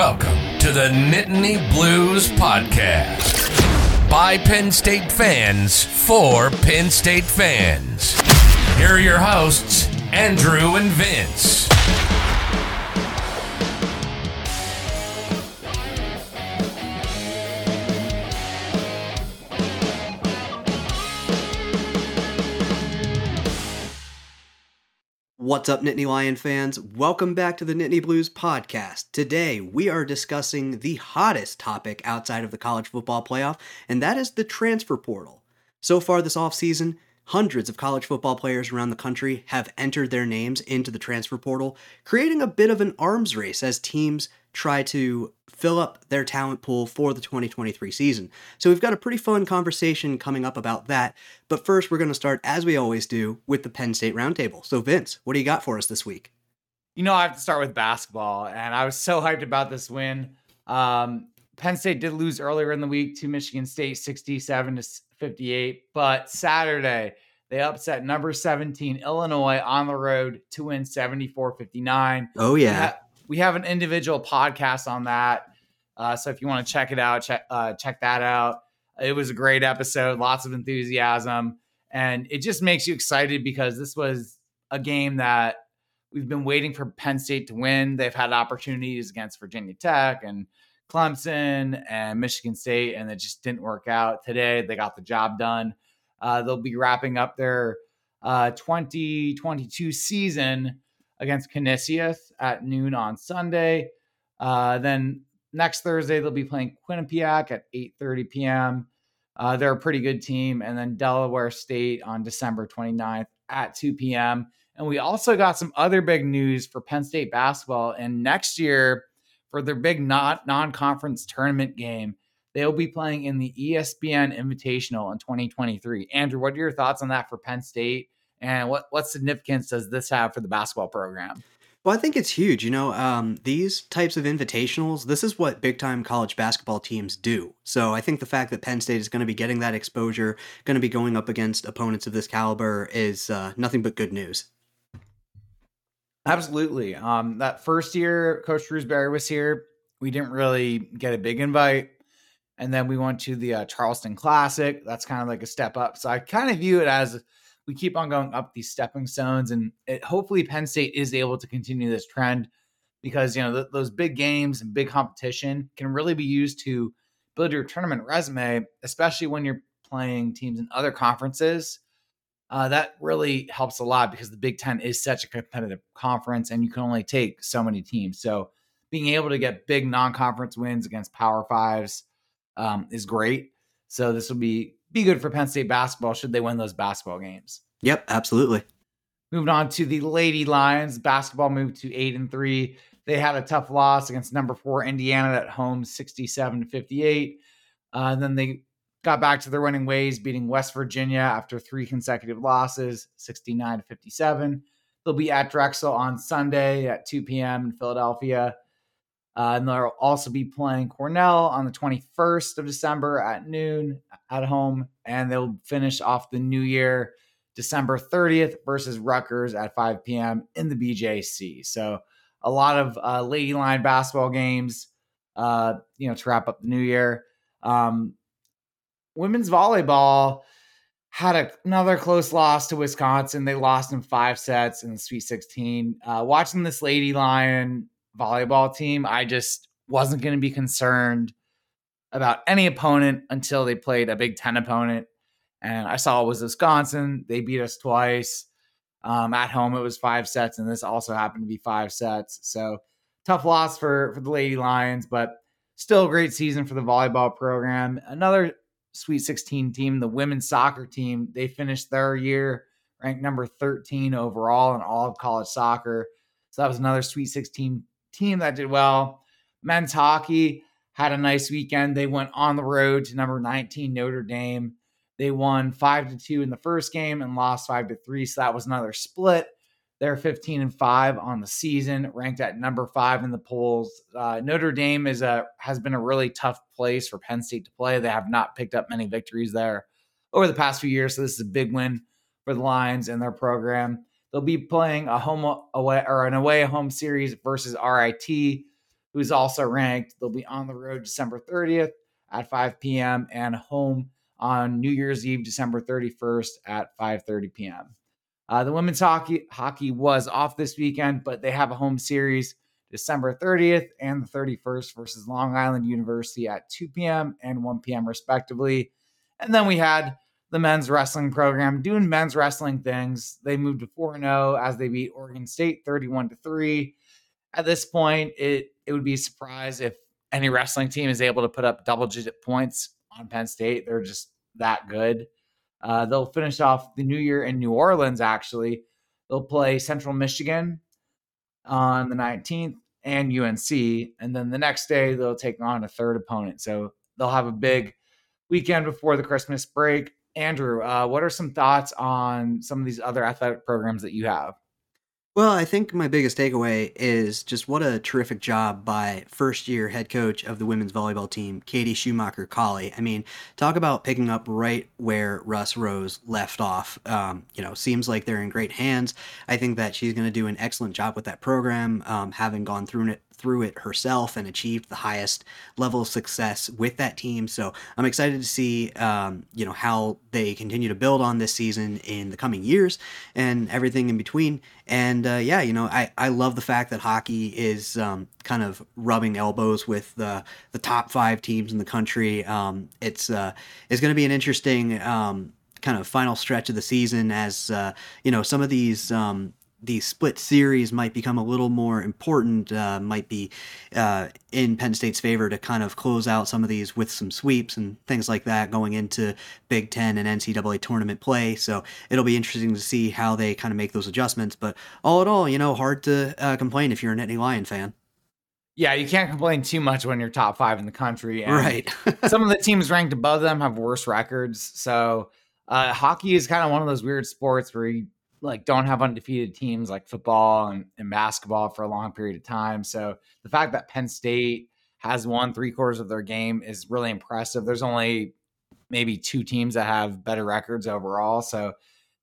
Welcome to the Nittany Blues Podcast. By Penn State fans, for Penn State fans. Here are your hosts, Andrew and Vince. What's up, Nittany Lion fans? Welcome back to the Nittany Blues podcast. Today, we are discussing the hottest topic outside of the college football playoff, and that is the transfer portal. So far this offseason, hundreds of college football players around the country have entered their names into the transfer portal, creating a bit of an arms race as teams try to fill up their talent pool for the 2023 season. So we've got a pretty fun conversation coming up about that. But first, we're going to start, as we always do, with the Penn State Roundtable. So, Vince, what do you got for us this week? You know, I have to start with basketball, and I was so hyped about this win. Um, Penn State did lose earlier in the week to Michigan State 67 to 58, but Saturday they upset number 17 Illinois on the road to win 74 59. Oh, yeah we have an individual podcast on that. Uh, so if you want to check it out, check uh, check that out. It was a great episode, lots of enthusiasm, and it just makes you excited because this was a game that we've been waiting for Penn State to win. They've had opportunities against Virginia Tech and Clemson and Michigan State, and it just didn't work out. Today, they got the job done. Uh, they'll be wrapping up their uh, 2022 season against Canisius at noon on Sunday. Uh, then next Thursday they'll be playing Quinnipiac at 8:30 p.m. Uh, they're a pretty good team, and then Delaware State on December 29th at 2 p.m. And we also got some other big news for Penn State basketball. And next year, for their big not non-conference tournament game, they'll be playing in the ESPN Invitational in 2023. Andrew, what are your thoughts on that for Penn State? And what what significance does this have for the basketball program? Well, I think it's huge. You know, um, these types of invitationals, this is what big time college basketball teams do. So I think the fact that Penn State is going to be getting that exposure, going to be going up against opponents of this caliber, is uh, nothing but good news. Absolutely. Um, that first year Coach Shrewsberry was here, we didn't really get a big invite. And then we went to the uh, Charleston Classic. That's kind of like a step up. So I kind of view it as we keep on going up these stepping stones, and it, hopefully Penn State is able to continue this trend because you know th- those big games and big competition can really be used to build your tournament resume, especially when you're playing teams in other conferences. Uh, that really helps a lot because the Big Ten is such a competitive conference, and you can only take so many teams. So being able to get big non-conference wins against Power Fives um, is great. So this will be be good for Penn State basketball should they win those basketball games. Yep, absolutely. Moving on to the Lady Lions, basketball moved to eight and three. They had a tough loss against number four Indiana at home, 67 to 58. Uh, and then they got back to their winning ways, beating West Virginia after three consecutive losses, 69 to 57. They'll be at Drexel on Sunday at 2 p.m. in Philadelphia. Uh, and they'll also be playing Cornell on the 21st of December at noon at home. And they'll finish off the new year December 30th versus Rutgers at 5 p.m. in the BJC. So a lot of uh, Lady Lion basketball games, uh, you know, to wrap up the new year. Um, women's volleyball had a, another close loss to Wisconsin. They lost in five sets in the Sweet 16. Uh, watching this Lady Lion volleyball team, I just wasn't going to be concerned about any opponent until they played a Big Ten opponent. And I saw it was Wisconsin. They beat us twice. Um, at home, it was five sets, and this also happened to be five sets. So tough loss for for the Lady Lions, but still a great season for the volleyball program. Another Sweet 16 team, the women's soccer team, they finished their year ranked number 13 overall in all of college soccer. So that was another Sweet 16 team that did well. Men's hockey had a nice weekend. They went on the road to number 19 Notre Dame. They won five to two in the first game and lost five to three. So that was another split. They're 15 and five on the season, ranked at number five in the polls. Uh, Notre Dame is a has been a really tough place for Penn State to play. They have not picked up many victories there over the past few years. So this is a big win for the Lions and their program. They'll be playing a home away or an away home series versus RIT who's also ranked. They'll be on the road December 30th at 5 p.m. and home on New Year's Eve, December 31st at 5:30 p.m. Uh, the women's hockey hockey was off this weekend, but they have a home series December 30th and the 31st versus Long Island University at 2 p.m. and 1 p.m. respectively. And then we had the men's wrestling program doing men's wrestling things. They moved to 4 0 as they beat Oregon State 31 to 3. At this point, it it would be a surprise if any wrestling team is able to put up double digit points on Penn State. They're just that good. Uh, they'll finish off the new year in New Orleans, actually. They'll play Central Michigan on the 19th and UNC. And then the next day, they'll take on a third opponent. So they'll have a big weekend before the Christmas break. Andrew, uh, what are some thoughts on some of these other athletic programs that you have? Well, I think my biggest takeaway is just what a terrific job by first year head coach of the women's volleyball team, Katie Schumacher Cawley. I mean, talk about picking up right where Russ Rose left off. Um, you know, seems like they're in great hands. I think that she's going to do an excellent job with that program, um, having gone through it through it herself and achieved the highest level of success with that team. So I'm excited to see, um, you know, how they continue to build on this season in the coming years and everything in between. And uh, yeah, you know, I, I love the fact that hockey is um, kind of rubbing elbows with the the top five teams in the country. Um, it's uh, it's going to be an interesting um, kind of final stretch of the season as uh, you know some of these um, the split series might become a little more important, uh, might be uh, in Penn State's favor to kind of close out some of these with some sweeps and things like that going into Big Ten and NCAA tournament play. So it'll be interesting to see how they kind of make those adjustments. But all in all, you know, hard to uh, complain if you're an Nittany Lion fan. Yeah, you can't complain too much when you're top five in the country. right. some of the teams ranked above them have worse records. So uh, hockey is kind of one of those weird sports where you like don't have undefeated teams like football and, and basketball for a long period of time. So the fact that Penn State has won three quarters of their game is really impressive. There's only maybe two teams that have better records overall. So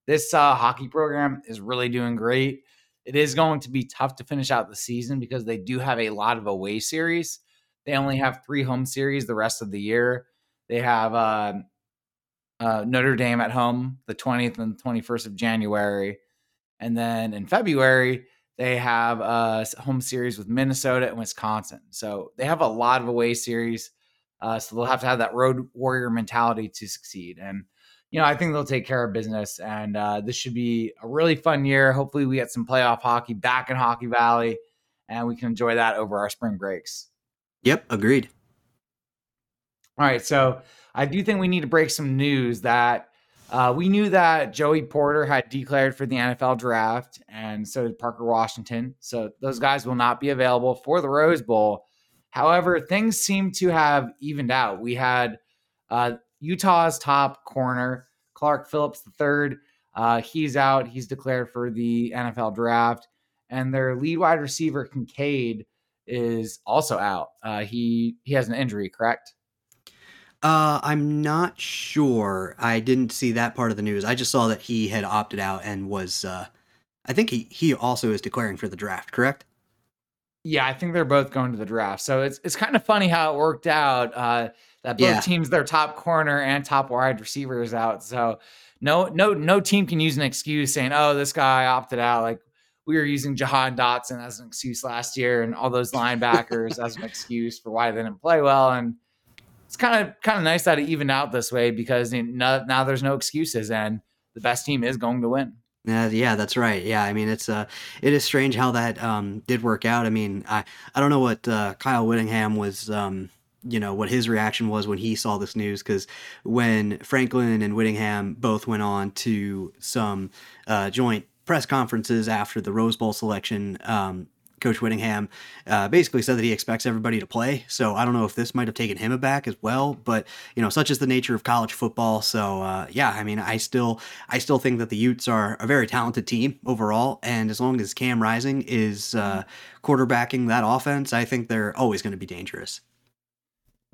this uh, hockey program is really doing great. It is going to be tough to finish out the season because they do have a lot of away series. They only have three home series the rest of the year. They have uh, uh, Notre Dame at home the 20th and 21st of January. And then in February, they have a home series with Minnesota and Wisconsin. So they have a lot of away series. Uh, so they'll have to have that road warrior mentality to succeed. And, you know, I think they'll take care of business. And uh, this should be a really fun year. Hopefully, we get some playoff hockey back in Hockey Valley and we can enjoy that over our spring breaks. Yep, agreed. All right. So I do think we need to break some news that uh, we knew that Joey Porter had declared for the NFL draft, and so did Parker Washington. So those guys will not be available for the Rose Bowl. However, things seem to have evened out. We had uh, Utah's top corner, Clark Phillips III. Uh, he's out. He's declared for the NFL draft. And their lead wide receiver, Kincaid, is also out. Uh, he he has an injury, correct? Uh, I'm not sure. I didn't see that part of the news. I just saw that he had opted out and was. Uh, I think he he also is declaring for the draft. Correct? Yeah, I think they're both going to the draft. So it's it's kind of funny how it worked out. Uh, that both yeah. teams, their top corner and top wide receiver is out. So no no no team can use an excuse saying, "Oh, this guy opted out." Like we were using Jahan Dotson as an excuse last year, and all those linebackers as an excuse for why they didn't play well. And it's kind of kind of nice that it evened out this way because you know, now there's no excuses and the best team is going to win. Yeah, yeah, that's right. Yeah, I mean, it's uh, it is strange how that um did work out. I mean, I I don't know what uh, Kyle Whittingham was um you know what his reaction was when he saw this news because when Franklin and Whittingham both went on to some uh, joint press conferences after the Rose Bowl selection, um, Coach Whittingham uh, basically said that he expects everybody to play. So I don't know if this might have taken him aback as well, but you know, such is the nature of college football. So uh, yeah, I mean, I still I still think that the Utes are a very talented team overall, and as long as Cam Rising is uh, quarterbacking that offense, I think they're always going to be dangerous.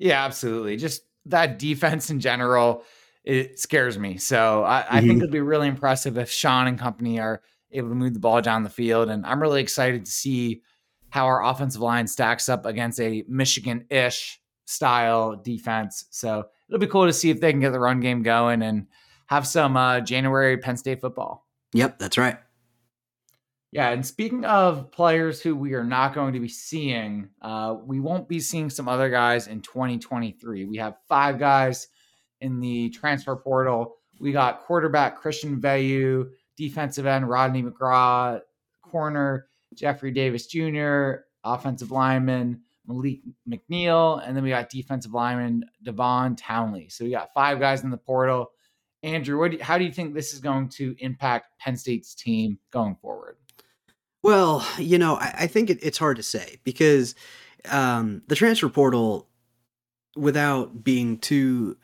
Yeah, absolutely. Just that defense in general, it scares me. So I, mm-hmm. Think it'd be really impressive if Sean and company are able to move the ball down the field. And I'm really excited to see how our offensive line stacks up against a Michigan ish style defense. So it'll be cool to see if they can get the run game going and have some uh, January Penn State football. Yep, that's right. Yeah, and speaking of players who we are not going to be seeing, uh, we won't be seeing some other guys in 2023. We have five guys in the transfer portal. We got quarterback Christian Veilleux, defensive end Rodney McGraw, corner Jeffrey Davis Jr., offensive lineman Maleek McNeil, and then we got defensive lineman Devon Townley. So we got five guys in the portal. Andrew, what do you, how do you think this is going to impact Penn State's team going forward? Well, you know, I, I think it, it's hard to say because um, the transfer portal, without being too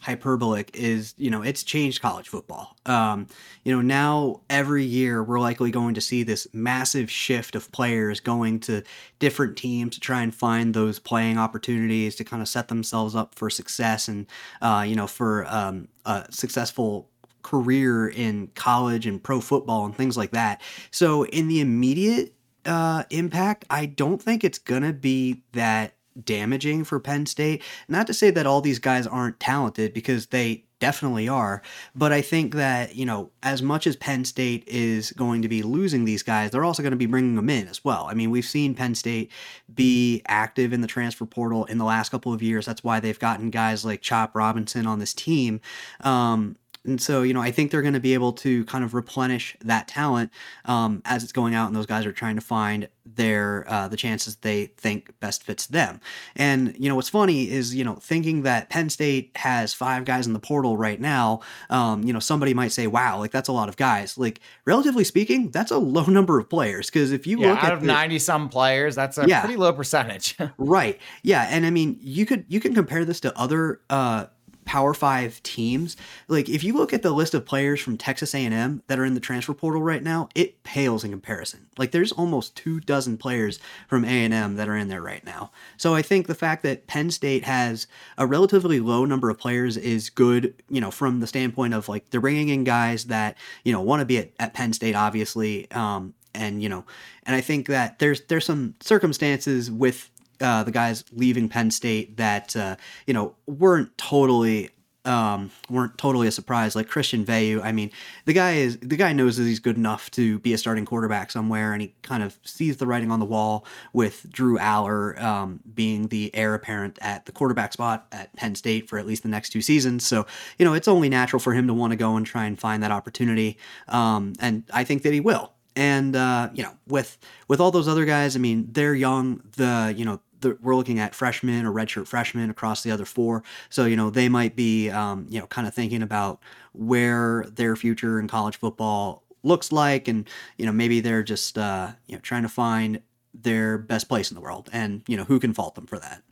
hyperbolic is you know it's changed college football. Um, you know now every year we're likely going to see this massive shift of players going to different teams to try and find those playing opportunities to kind of set themselves up for success and uh, you know for um, a successful career in college and pro football and things like that. So in the immediate uh, impact i don't think it's gonna be that damaging for Penn State. Not to say that all these guys aren't talented because they definitely are, but I think that, you know, as much as Penn State is going to be losing these guys, they're also going to be bringing them in as well. I mean, we've seen Penn State be active in the transfer portal in the last couple of years. That's why they've gotten guys like Chop Robinson on this team. Um, and so, you know, I think they're going to be able to kind of replenish that talent um, as it's going out, and those guys are trying to find their uh, the chances they think best fits them. And you know, what's funny is you know thinking that Penn State has five guys in the portal right now. Um, you know, somebody might say, "Wow, like that's a lot of guys." Like relatively speaking, that's a low number of players because if you yeah, look out at of ninety some players, that's a Yeah. pretty low percentage. Right. Yeah, and I mean, you could you can compare this to other uh Power 5 teams. Like if you look at the list of players from Texas A&M that are in the transfer portal right now, it pales in comparison. Like there's almost 2 dozen players from A&M that are in there right now. So I think the fact that Penn State has a relatively low number of players is good, you know, from the standpoint of like they're bringing in guys that, you know, want to be at, at Penn State obviously um and you know, and I think that there's there's some circumstances with uh, the guys leaving Penn State that uh, you know weren't totally um, weren't totally a surprise. Like Christian Veilleux, I mean, the guy is the guy knows that he's good enough to be a starting quarterback somewhere, and he kind of sees the writing on the wall with Drew Allar um, being the heir apparent at the quarterback spot at Penn State for at least the next two seasons. So you know, it's only natural for him to want to go and try and find that opportunity, um, and I think that he will and uh, you know with with all those other guys i mean they're young the you know the, we're looking at freshmen or redshirt freshmen across the other four so you know they might be um, you know kind of thinking about where their future in college football looks like and you know maybe they're just uh, you know trying to find their best place in the world and you know who can fault them for that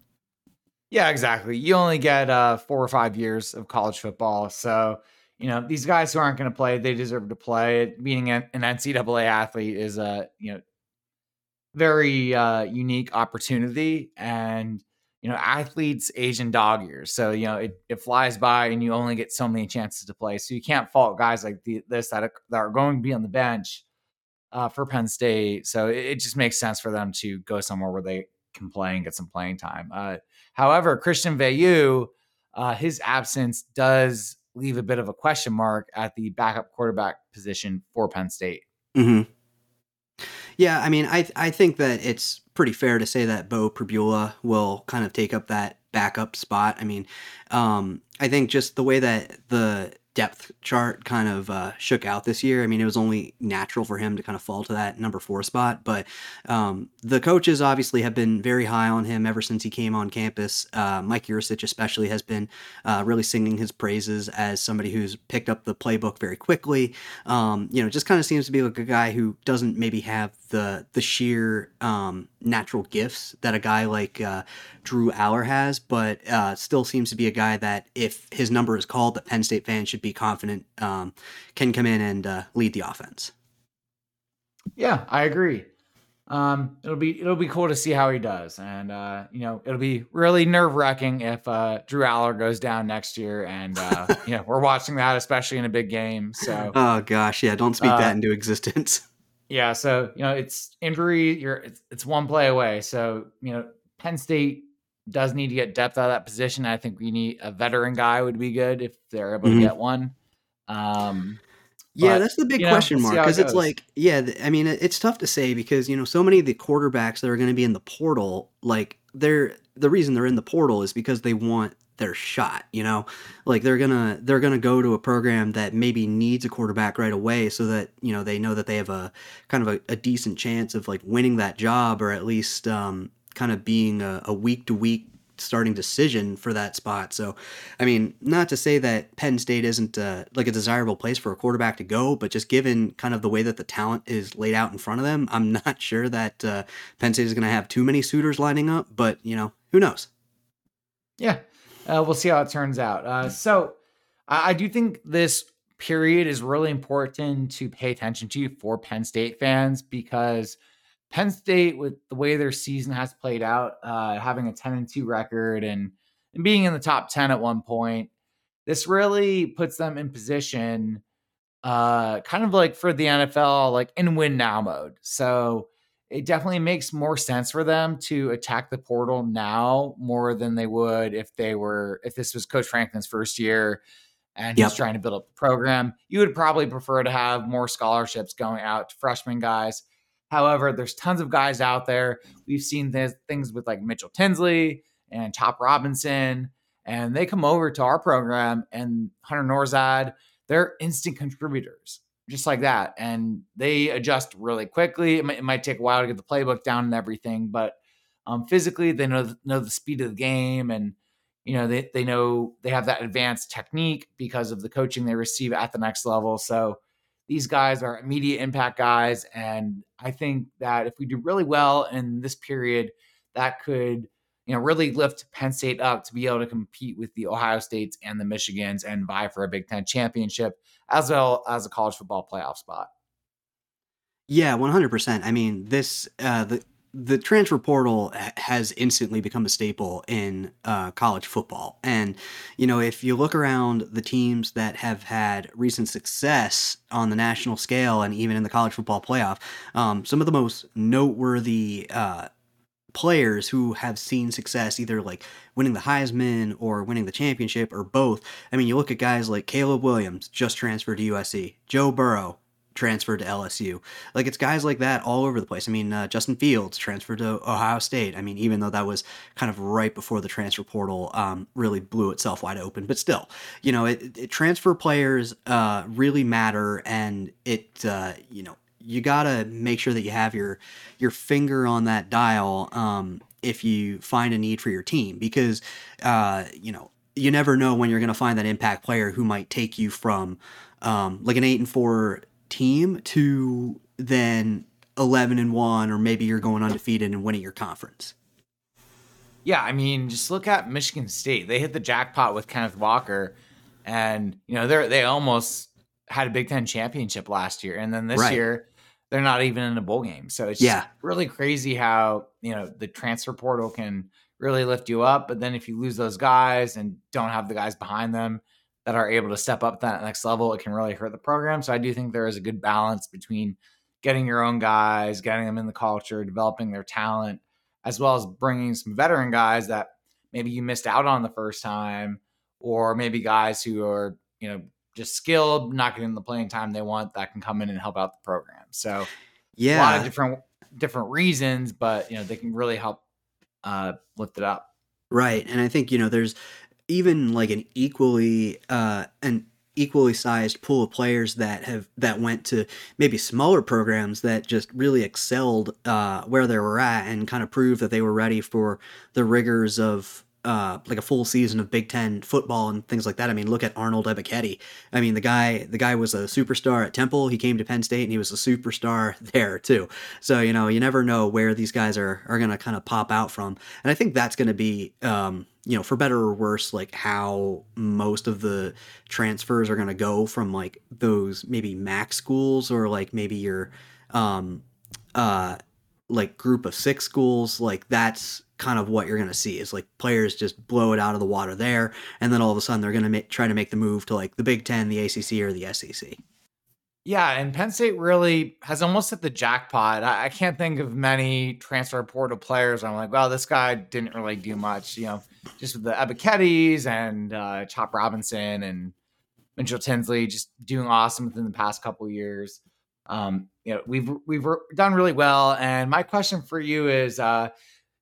yeah, exactly. You only get uh, four or five years of college football, so you know these guys who aren't going to play, they deserve to play. Being an an NCAA athlete is a you know very uh, unique opportunity, and you know athletes in dog years, so you know it, it flies by, and you only get so many chances to play. So you can't fault guys like the, this that are, that are going to be on the bench uh, for Penn State. So it, it just makes sense for them to go somewhere where they can play and get some playing time. Uh, however, Christian Veilleux, uh, his absence does leave a bit of a question mark at the backup quarterback position for Penn State. Mm-hmm. Yeah, I mean, I I think that it's pretty fair to say that Beau Pribula will kind of take up that backup spot. I mean, um, I think just the way that the depth chart kind of uh, shook out this year. I mean, it was only natural for him to kind of fall to that number four spot. But um, the coaches obviously have been very high on him ever since he came on campus. Uh, Mike Yurcich especially has been uh, really singing his praises as somebody who's picked up the playbook very quickly. Um, you know, just kind of seems to be like a guy who doesn't maybe have the the sheer um, natural gifts that a guy like uh, Drew Allar has, but uh, still seems to be a guy that if his number is called, that Penn State fans should be confident um, can come in and uh, lead the offense. Yeah, I agree. Um, it'll be it'll be cool to see how he does, and uh, you know it'll be really nerve wracking if uh, Drew Allar goes down next year, and uh, you know we're watching that, especially in a big game. So, Oh gosh, yeah, don't speak Uh, that into existence. Yeah, so you know it's injury. You're it's, it's one play away. So you know Penn State does need to get depth out of that position. I think we need a veteran guy would be good if they're able mm-hmm. to get one. Um, yeah, but, that's the big question know, mark because it it's like, yeah, I mean, it's tough to say because you know so many of the quarterbacks that are going to be in the portal, like they're the reason they're in the portal is because they want their shot you know? Like they're gonna they're gonna go to a program that maybe needs a quarterback right away so that you know they know that they have a kind of a, a decent chance of like winning that job or at least um, kind of being a week to week starting decision for that spot. So i mean not to say that penn state isn't uh, like a desirable place for a quarterback to go but just given kind of the way that the talent is laid out in front of them i'm not sure that uh, penn state is going to have too many suitors lining up but you know who knows? Yeah uh, we'll see how it turns out. Uh, so I, I, do think this period is really important to pay attention to for Penn State fans because Penn State, with the way their season has played out, uh, having a 10 and 2 record and, and being in the top 10 at one point, this really puts them in position uh kind of like for the NFL like in win now mode. So it definitely makes more sense for them to attack the portal now more than they would if they were if this was Coach Franklin's first year and yep. he's trying to build up the program. You would probably prefer to have more scholarships going out to freshman guys. However, there's tons of guys out there. We've seen this, things with like Mitchell Tinsley and Chop Robinson, and they come over to our program and Hunter Nourzad, they're instant contributors just like that. And they adjust really quickly. It might, it might, take a while to get the playbook down and everything, but um, physically they know know the speed of the game, and you know they they know they have that advanced technique because of the coaching they receive at the next level. So these guys are immediate impact guys, and I think that if we do really well in this period, that could you know really lift Penn State up to be able to compete with the Ohio States and the Michigans and vie for a Big Ten championship as well as a college football playoff spot. Yeah, one hundred percent. I mean, this uh, the the transfer portal has instantly become a staple in uh, college football, and you know if you look around the teams that have had recent success on the national scale and even in the college football playoff, um, some of the most noteworthy. Uh, players who have seen success either like winning the Heisman or winning the championship or both. I mean, you look at guys like Caleb Williams just transferred to USC, Joe Burrow transferred to LSU. Like it's guys like that all over the place. I mean, uh, Justin Fields transferred to Ohio State. I mean, even though that was kind of right before the transfer portal um, really blew itself wide open, but still, you know, it, it transfer players uh, really matter, and it uh, you know you gotta make sure that you have your your finger on that dial um, if you find a need for your team because uh, you know you never know when you're gonna find that impact player who might take you from um, like an eight and four team to then 11 and 1 or maybe you're going undefeated and winning your conference. Yeah i mean just look at michigan state. They hit the jackpot with kenneth walker and you know they're they almost had a big ten championship last year and then this right. year they're not even in a bowl game. So it's yeah. really crazy how, you know, the transfer portal can really lift you up. But then if you lose those guys and don't have the guys behind them that are able to step up that next level, it can really hurt the program. So I do think there is a good balance between getting your own guys, getting them in the culture, developing their talent, as well as bringing some veteran guys that maybe you missed out on the first time, or maybe guys who are, you know, just skilled, not getting the playing time they want, that can come in and help out the program. So yeah, a lot of different different reasons, but you know they can really help uh, lift it up. Right, and I think you know there's even like an equally uh, an equally sized pool of players that have that went to maybe smaller programs that just really excelled uh, where they were at and kind of proved that they were ready for the rigors of uh, like a full season of Big Ten football and things like that. I mean, look at Arnold Ebiketie. I mean, the guy the guy was a superstar at Temple. He came to Penn State and he was a superstar there too. So you know, you never know where these guys are are going to kind of pop out from. And I think that's going to be um, you know, for better or worse, like how most of the transfers are going to go from like those maybe MAC schools or like maybe your um, uh, like group of six schools. Like that's kind of what you're going to see is like players just blow it out of the water there and then all of a sudden they're going to try to make the move to like the Big 10, the ACC or the SEC. Yeah, and Penn State really has almost hit the jackpot. I, I can't think of many transfer portal players. I'm like, well, this guy didn't really do much, you know, just with the Ebiketies and uh, Chop Robinson and Mitchell Tinsley just doing awesome within the past couple years. Um, you know, we've we've done really well. And my question for you is, uh,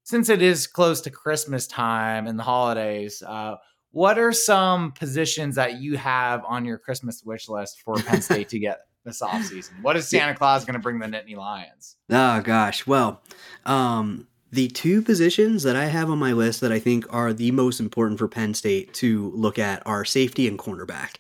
since it is close to Christmas time and the holidays, uh, what are some positions that you have on your Christmas wish list for Penn State to get this offseason? What is Santa Claus going to bring the Nittany Lions? Oh gosh, well, um, the two positions that I have on my list that I think are the most important for Penn State to look at are safety and cornerback.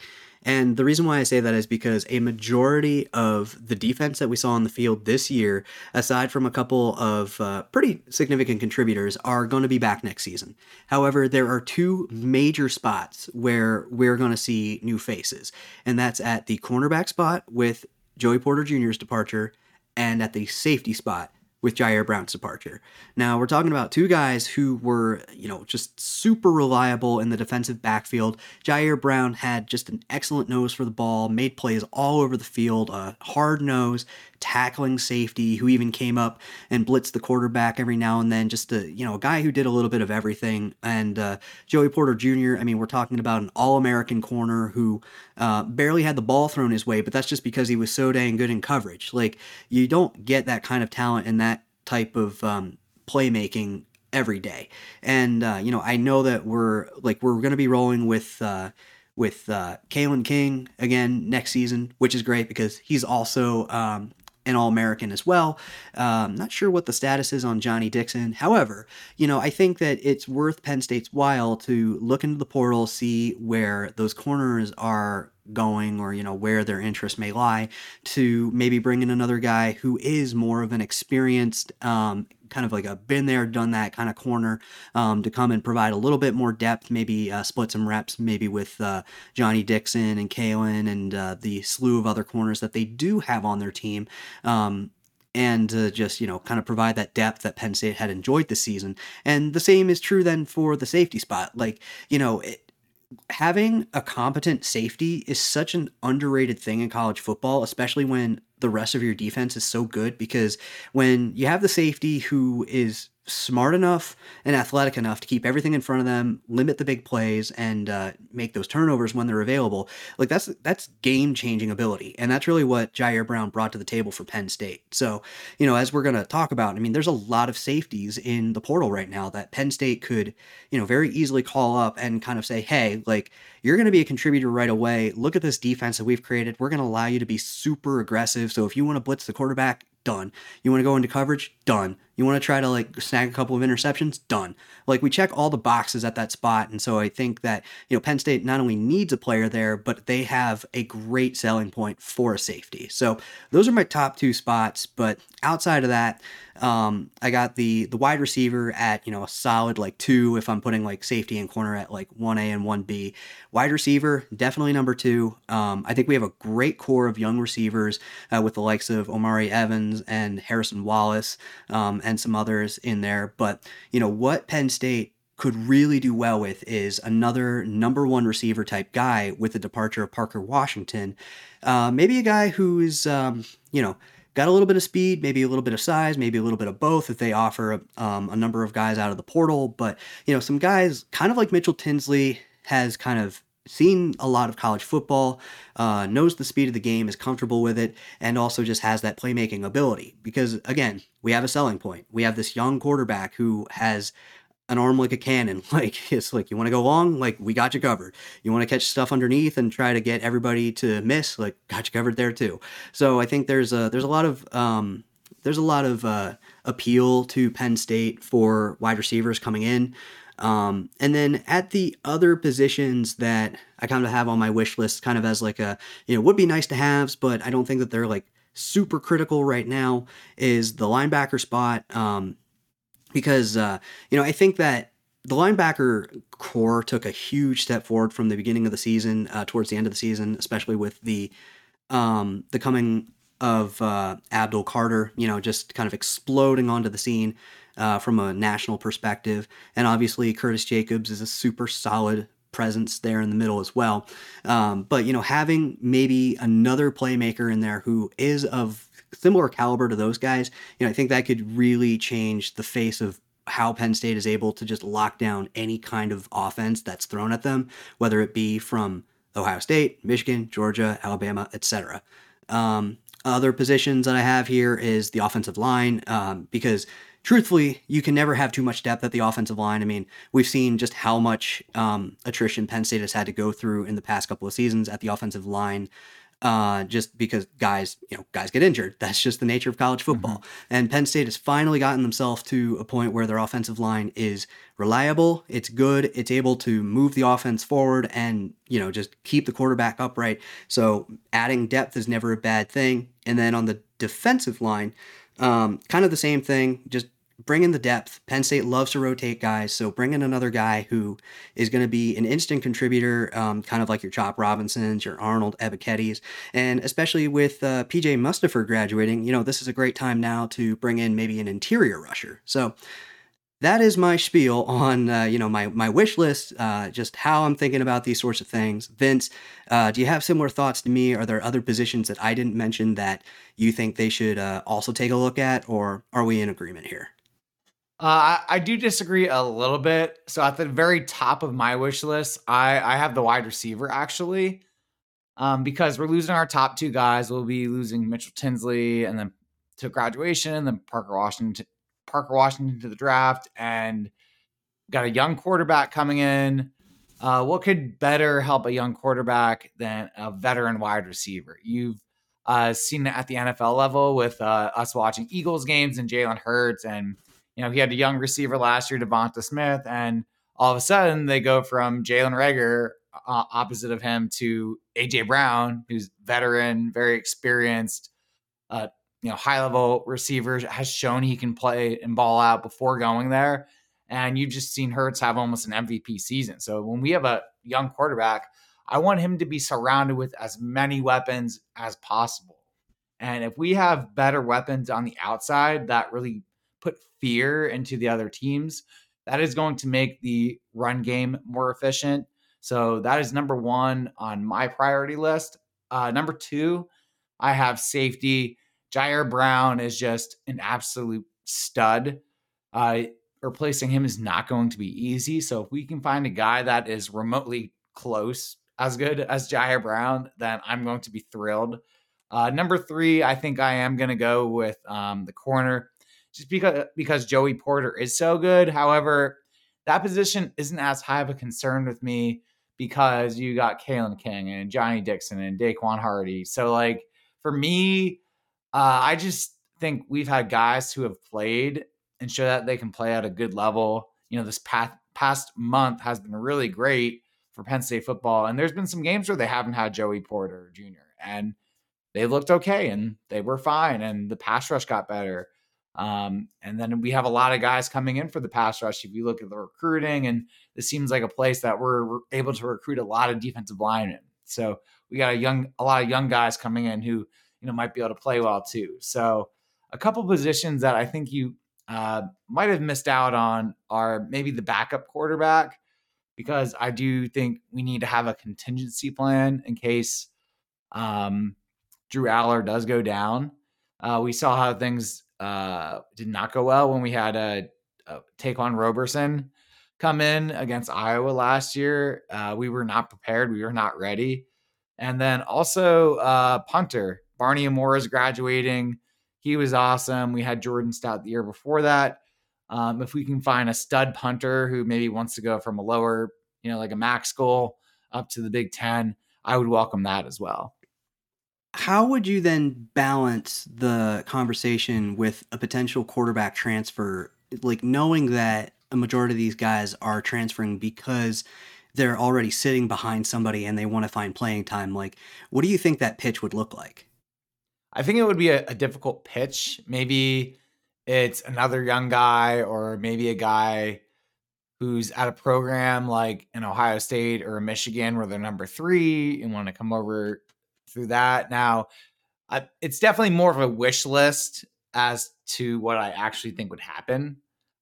And the reason why I say that is because a majority of the defense that we saw on the field this year, aside from a couple of uh, pretty significant contributors, are going to be back next season. However, there are two major spots where we're going to see new faces, and that's at the cornerback spot with Joey Porter Jr.'s departure and at the safety spot with Ji'Ayir Brown's departure. Now, we're talking about two guys who were, you know, just super reliable in the defensive backfield. Ji'Ayir Brown had just an excellent nose for the ball, made plays all over the field, a hard nose, tackling safety who even came up and blitzed the quarterback every now and then. Just a, you know, a guy who did a little bit of everything. And uh, Joey Porter Jr., I mean, we're talking about an all American corner who uh, barely had the ball thrown his way, but that's just because he was so dang good in coverage. Like, you don't get that kind of talent and that type of um, playmaking every day. And uh, you know, I know that we're like we're going to be rolling with uh, with uh, Kalen King again next season, which is great because he's also um, an All American as well. Um, not sure what the status is on Johnny Dixon. However, you know, I think that it's worth Penn State's while to look into the portal, see where those corners are going or you know where their interest may lie to maybe bring in another guy who is more of an experienced um, kind of like a been there done that kind of corner um, to come and provide a little bit more depth maybe uh, split some reps maybe with uh, johnny dixon and kalen and uh, the slew of other corners that they do have on their team um, and uh, just you know kind of provide that depth that Penn State had enjoyed this season. And the same is true then for the safety spot. Like you know, it, having a competent safety is such an underrated thing in college football, especially when the rest of your defense is so good. Because when you have the safety who is smart enough and athletic enough to keep everything in front of them, limit the big plays, and uh, make those turnovers when they're available. Like that's that's game changing ability, and that's really what Ji'Ayir Brown brought to the table for Penn State. So you know, as we're gonna talk about, I mean, there's a lot of safeties in the portal right now that Penn State could you know very easily call up and kind of say, hey, like you're going to be a contributor right away. Look at this defense that we've created. We're going to allow you to be super aggressive. So if you want to blitz the quarterback, done. You want to go into coverage? Done. You want to try to like snag a couple of interceptions? Done. Like we check all the boxes at that spot. And so I think that, you know, Penn State not only needs a player there, but they have a great selling point for a safety. So those are my top two spots. But outside of that, um, I got the the wide receiver at you know a solid like two if I'm putting like safety and corner at like one A and one B. Wide receiver definitely number two. Um, I think we have a great core of young receivers uh, with the likes of Omari Evans and Harrison Wallace um, and some others in there. But you know what Penn State could really do well with is another number one receiver type guy with the departure of Parker Washington. Uh, maybe a guy who's, um, you know, got a little bit of speed, maybe a little bit of size, maybe a little bit of both if they offer um, a number of guys out of the portal. But, you know, some guys kind of like Mitchell Tinsley has kind of seen a lot of college football, uh, knows the speed of the game, is comfortable with it, and also just has that playmaking ability. Because again, we have a selling point. We have this young quarterback who has an arm like a cannon. Like it's like you want to go long, like we got you covered. You want to catch stuff underneath and try to get everybody to miss, like got you covered there too. So I think there's a there's a lot of um, there's a lot of uh, appeal to Penn State for wide receivers coming in. Um, and then at the other positions that I kind of have on my wish list, kind of as like a, you know, would be nice to haves, but I don't think that they're like super critical right now, is the linebacker spot. Um, because uh, you know I think that the linebacker core took a huge step forward from the beginning of the season uh, towards the end of the season, especially with the um, the coming of uh, Abdul Carter. You know, just kind of exploding onto the scene uh, from a national perspective, and obviously Curtis Jacobs is a super solid presence there in the middle as well. Um, but you know, having maybe another playmaker in there who is of similar caliber to those guys, you know, I think that could really change the face of how Penn State is able to just lock down any kind of offense that's thrown at them, whether it be from Ohio State, Michigan, Georgia, Alabama, etc. Um, other positions that I have here is the offensive line, um, because truthfully, you can never have too much depth at the offensive line. I mean, we've seen just how much um, attrition Penn State has had to go through in the past couple of seasons at the offensive line. Uh, just because guys, you know, guys get injured. That's just the nature of college football. Mm-hmm. And Penn State has finally gotten themselves to a point where their offensive line is reliable, it's good, it's able to move the offense forward and, you know, just keep the quarterback upright. So adding depth is never a bad thing. And then on the defensive line, um, kind of the same thing, just bring in the depth. Penn State loves to rotate guys, so bring in another guy who is going to be an instant contributor, um, kind of like your Chop Robinsons, your Arnold Ebiketies, and especially with uh, PJ Mustipher graduating, you know this is a great time now to bring in maybe an interior rusher. So that is my spiel on uh, you know my my wish list, uh, just how I'm thinking about these sorts of things. Vince, uh, do you have similar thoughts to me? Are there other positions that I didn't mention that you think they should uh, also take a look at, or are we in agreement here? Uh, I, I, do disagree a little bit. So at the very top of my wish list, I, I have the wide receiver actually, um, because we're losing our top two guys. We'll be losing Mitchell Tinsley and then to graduation, and then Parker Washington, Parker Washington to the draft, and got a young quarterback coming in. Uh, what could better help a young quarterback than a veteran wide receiver? You've uh, seen it at the NFL level with uh, us watching Eagles games and Jalen Hurts and you know, he had a young receiver last year, Devonta Smith, and all of a sudden they go from Jalen Reagor uh, opposite of him to AJ Brown, who's veteran, very experienced, uh, you know, high level receiver, has shown he can play and ball out before going there. And you've just seen Hurts have almost an MVP season. So when we have a young quarterback, I want him to be surrounded with as many weapons as possible. And if we have better weapons on the outside that really put fear into the other teams, that is going to make the run game more efficient. So that is number one on my priority list. Uh, number two, I have safety. Ji'Ayir Brown is just an absolute stud. Uh, replacing him is not going to be easy. So if we can find a guy that is remotely close as good as Ji'Ayir Brown, then I'm going to be thrilled. Uh, number three, I think I am going to go with um, the corner just because because Joey Porter is so good. However, that position isn't as high of a concern with me because you got Kalen King and Johnny Dixon and Daequan Hardy. So like for me, uh, I just think we've had guys who have played and show that they can play at a good level. You know, this past past month has been really great for Penn State football, and there's been some games where they haven't had Joey Porter Jr. and they looked okay and they were fine, and the pass rush got better. Um, and then we have a lot of guys coming in for the pass rush. If you look at the recruiting, and this seems like a place that we're able to recruit a lot of defensive linemen. So we got a young, a lot of young guys coming in who you know might be able to play well too. So a couple positions that I think you uh, might have missed out on are maybe the backup quarterback, because I do think we need to have a contingency plan in case um, Drew Allar does go down. Uh, we saw how things uh, did not go well when we had a, a Ta'Quan Roberson come in against Iowa last year. Uh, we were not prepared. We were not ready. And then also uh, punter Barney Amora is graduating. He was awesome. We had Jordan Stout the year before that. Um, if we can find a stud punter who maybe wants to go from a lower, you know, like a MAC school up to the Big Ten, I would welcome that as well how would you then balance the conversation with a potential quarterback transfer? Like knowing that a majority of these guys are transferring because they're already sitting behind somebody and they want to find playing time like what do you think that pitch would look like? I think it would be a, a difficult pitch. Maybe it's another young guy or maybe a guy who's at a program like in ohio state or michigan where they're number three and want to come over through that. Now, I, it's definitely more of a wish list as to what I actually think would happen.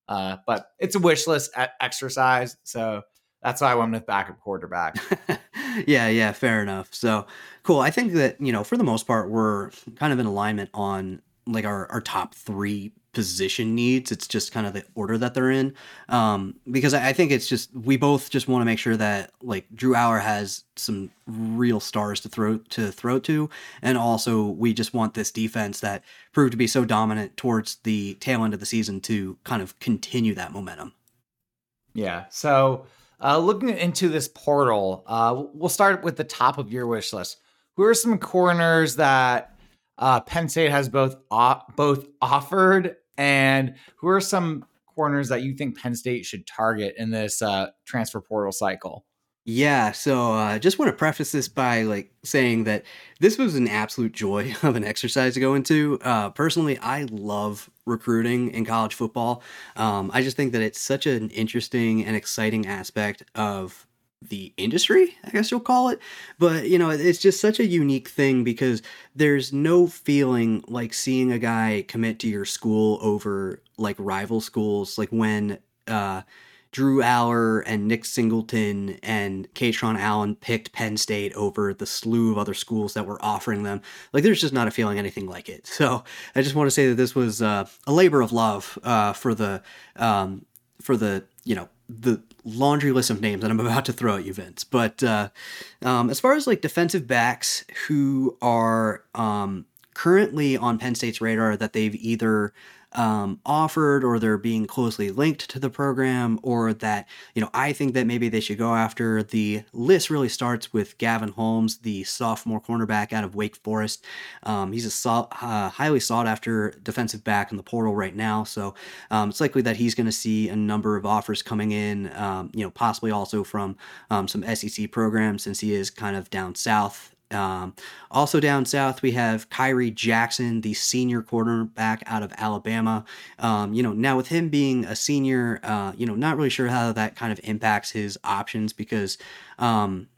Uh, but it's a wish list exercise. So that's why I went with backup quarterback. yeah, yeah, fair enough. So cool. I think that, you know, for the most part, we're kind of in alignment on like our, our top three position needs. It's just kind of the order that they're in. Um, because I, I think it's just we both just want to make sure that like Drew Allar has some real stars to throw to throw to, and also we just want this defense that proved to be so dominant towards the tail end of the season to kind of continue that momentum. Yeah. So uh, looking into this portal, uh, we'll start with the top of your wish list. Who are some corners that uh, Penn State has both both offered, and who are some corners that you think Penn State should target in this uh, transfer portal cycle? Yeah, so I uh, just want to preface this by like saying that this was an absolute joy of an exercise to go into. Uh, personally, I love recruiting in college football. Um, I just think that it's such an interesting and exciting aspect of the industry, I guess you'll call it. But, you know, it's just such a unique thing because there's no feeling like seeing a guy commit to your school over like rival schools, like when, uh, Drew Allar and Nick Singleton and Kaytron Allen picked Penn State over the slew of other schools that were offering them. Like, there's just not a feeling anything like it. So I just want to say that this was uh, a labor of love uh, for the um, for the you know the laundry list of names that I'm about to throw at you, Vince. But uh, um, as far as like defensive backs who are um, currently on Penn State's radar that they've either um, offered or they're being closely linked to the program or that you know i think that maybe they should go after the list really starts with gavin holmes the sophomore cornerback out of wake forest. Um, he's a so, uh, highly sought after defensive back in the portal right now. So um, it's likely that he's going to see a number of offers coming in um, you know possibly also from um, some sec programs since he is kind of down south um, also down south, we have Khyree Jackson, the senior quarterback out of Alabama. Um, you know, now with him being a senior, uh, you know, not really sure how that kind of impacts his options because, um,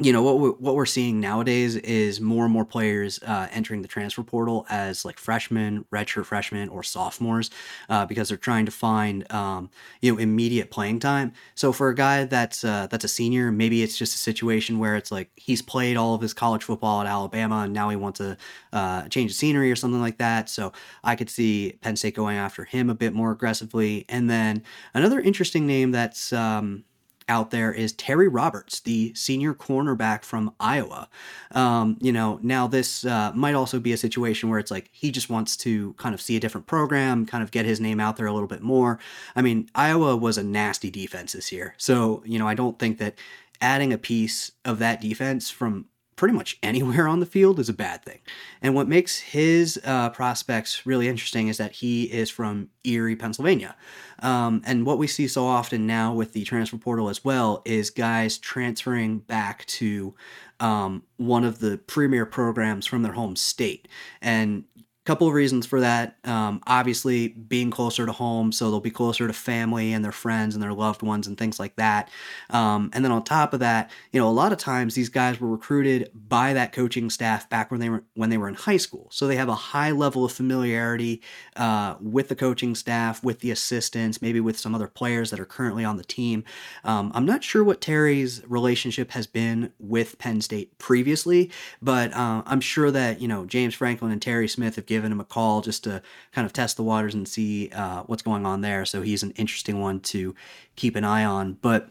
you know what we're, what we're seeing nowadays is more and more players uh, entering the transfer portal as like freshmen, redshirt freshmen, or sophomores uh, because they're trying to find um, you know immediate playing time. So for a guy that's uh, that's a senior, maybe it's just a situation where it's like he's played all of his college football at Alabama and now he wants to uh, change the scenery or something like that. So I could see Penn State going after him a bit more aggressively. And then another interesting name that's um, out there is Terry Roberts, the senior cornerback from Iowa. Um, you know, now this uh, might also be a situation where it's like he just wants to kind of see a different program, kind of get his name out there a little bit more. I mean, Iowa was a nasty defense this year. So, you know, I don't think that adding a piece of that defense from pretty much anywhere on the field is a bad thing. And what makes his uh, prospects really interesting is that he is from Erie, Pennsylvania. Um, and what we see so often now with the transfer portal as well is guys transferring back to um, one of the premier programs from their home state. And couple of reasons for that. Um, obviously, being closer to home, so they'll be closer to family and their friends and their loved ones and things like that. Um, and then on top of that, you know, a lot of times these guys were recruited by that coaching staff back when they were when they were in high school, so they have a high level of familiarity uh, with the coaching staff, with the assistants, maybe with some other players that are currently on the team. Um, I'm not sure what Terry's relationship has been with Penn State previously, but uh, I'm sure that you know James Franklin and Terry Smith have given him a call just to kind of test the waters and see uh, what's going on there. So he's an interesting one to keep an eye on. But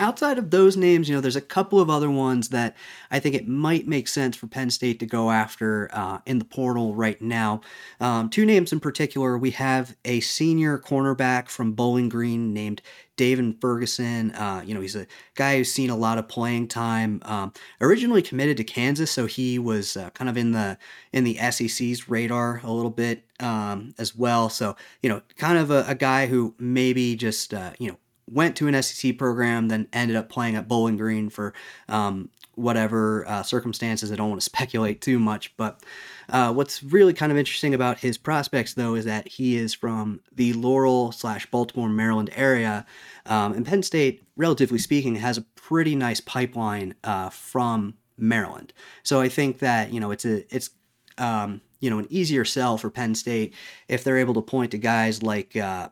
outside of those names, you know, there's a couple of other ones that I think it might make sense for Penn State to go after uh, in the portal right now. Um, two names in particular. We have a senior cornerback from Bowling Green named David Ferguson. Uh, you know, he's a guy who's seen a lot of playing time. Um, originally committed to Kansas, so he was uh, kind of in the in the SEC's radar a little bit um, as well. So you know, kind of a, a guy who maybe just uh, you know went to an SEC program, then ended up playing at Bowling Green for um, whatever uh, circumstances. I don't want to speculate too much, but uh, what's really kind of interesting about his prospects, though, is that he is from the Laurel slash Baltimore, Maryland area, um, and Penn State, relatively speaking, has a pretty nice pipeline uh, from Maryland. So I think that you know it's a it's um, you know an easier sell for Penn State if they're able to point to guys like uh,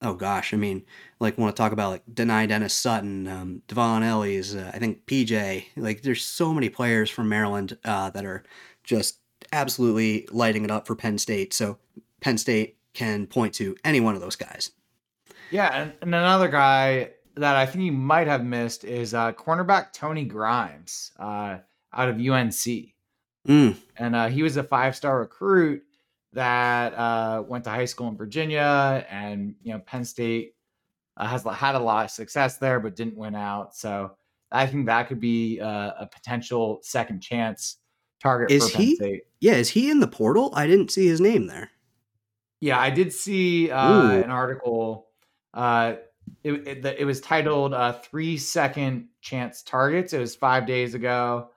Oh gosh, I mean, like want to talk about like Dani Dennis Sutton, um, Dvon Ellies, uh, I think PJ. Like, there's so many players from Maryland uh, that are just absolutely lighting it up for Penn State. So Penn State can point to any one of those guys. Yeah, and, and another guy that I think you might have missed is uh, cornerback Tony Grimes uh, out of UNC. Mm. And uh, he was a five star recruit that uh, went to high school in Virginia, and you know Penn State uh, has had a lot of success there, but didn't win out. So I think that could be uh, a potential second chance target Is for Penn he? State. Yeah, is he in the portal? I didn't see his name there. Yeah, I did see uh, an article. Uh, it, it, it was titled uh, Three Second Chance Targets. It was five days ago.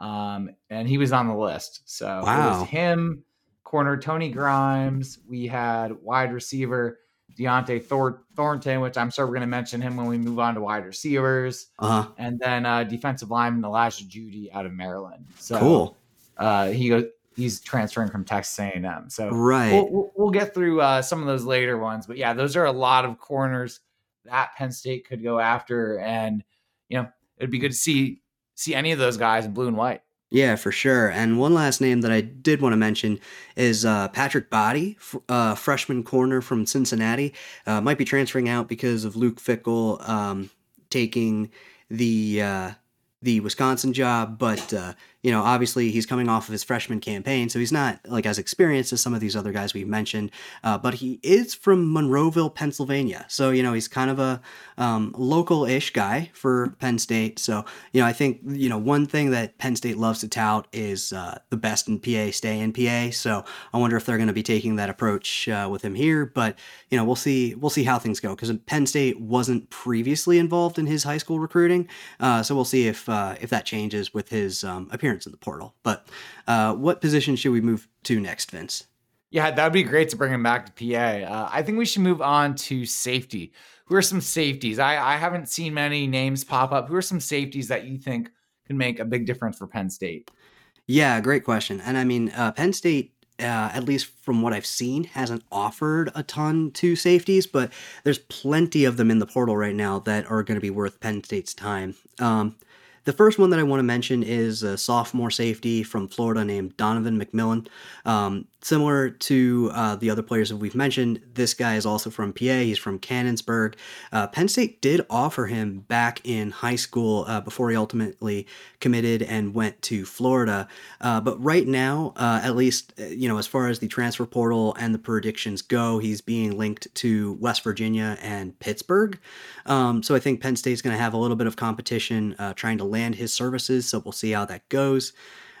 Um, and he was on the list. So it was him, corner Tony Grimes. We had wide receiver Dont'e Thor- Thornton, which I'm sure we're going to mention him when we move on to wide receivers. Uh huh. And then uh, defensive lineman Elijah Jeudy out of Maryland. So Cool. uh, he goes. He's transferring from Texas A&M. So Right. we'll, we'll, we'll get through uh, some of those later ones, but yeah, those are a lot of corners that Penn State could go after, and you know it'd be good to see see any of those guys in blue and white. Yeah, for sure. And one last name that I did want to mention is uh, Patrick Body, f- uh, freshman corner from Cincinnati. Uh, might be transferring out because of Luke Fickell um, taking the uh, the Wisconsin job, but uh, you know, obviously he's coming off of his freshman campaign, so he's not like as experienced as some of these other guys we've mentioned. Uh, but he is from Monroeville, Pennsylvania, so you know he's kind of a um, local-ish guy for Penn State. So you know, I think you know one thing that Penn State loves to tout is uh, the best in PA stay in PA. So I wonder if they're going to be taking that approach uh, with him here. But you know, we'll see. We'll see how things go because Penn State wasn't previously involved in his high school recruiting. Uh, so we'll see if uh, if that changes with his um, appearance in the portal. But uh, what position should we move to next, Vince? Yeah, that'd be great to bring him back to PA. Uh, I think we should move on to safety. Who are some safeties? I, I haven't seen many names pop up. Who are some safeties that you think can make a big difference for Penn State? Yeah, great question. And I mean, uh, Penn State, uh, at least from what I've seen, hasn't offered a ton to safeties, but there's plenty of them in the portal right now that are going to be worth Penn State's time. Um, the first one that I want to mention is a sophomore safety from Florida named Donovan McMillan. Um, similar to uh, the other players that we've mentioned, this guy is also from PA. He's from Canonsburg. Uh, Penn State did offer him back in high school uh, before he ultimately committed and went to Florida. Uh, but right now, uh, at least, uh, you know, as far as the transfer portal and the predictions go, he's being linked to West Virginia and Pittsburgh. Um, so I think Penn State's going to have a little bit of competition trying to land his services. So we'll see how that goes.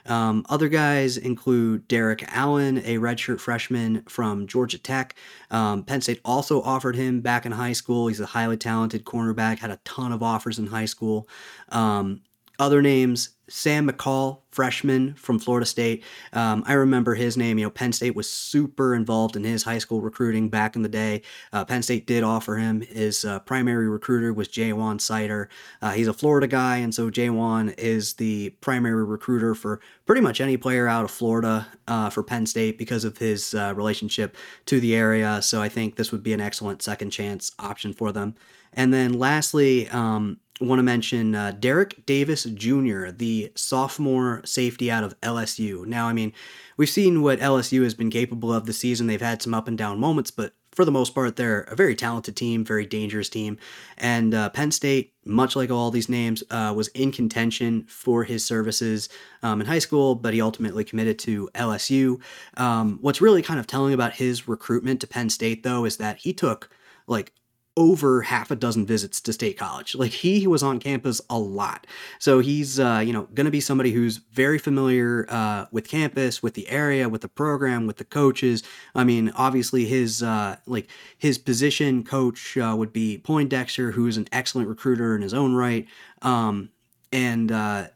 Um, other guys include Derek Allen, a redshirt freshman from Georgia Tech. Um, Penn State also offered him back in high school. He's a highly talented cornerback, had a ton of offers in high school. Um, other names Sam McCall, freshman from Florida State. Um, I remember his name. You know, Penn State was super involved in his high school recruiting back in the day. Uh, Penn State did offer him. His uh, primary recruiter was Ja'Juan Seider. Uh, he's a Florida guy, and so Jaywan is the primary recruiter for pretty much any player out of Florida uh, for Penn State because of his uh, relationship to the area. So I think this would be an excellent second chance option for them. And then lastly, um, want to mention uh, Derrick Davis Jr., the sophomore safety out of LSU. Now, I mean, we've seen what LSU has been capable of this season. They've had some up and down moments, but for the most part, they're a very talented team, very dangerous team. And uh, Penn State, much like all these names, uh, was in contention for his services um, in high school, but he ultimately committed to LSU. Um, what's really kind of telling about his recruitment to Penn State, though, is that he took like over half a dozen visits to State College. Like he was on campus a lot. So he's uh, you know going to be somebody who's very familiar uh, with campus, with the area, with the program, with the coaches. I mean, obviously his uh, like his position coach uh, would be Poindexter, who is an excellent recruiter in his own right. Um, and uh,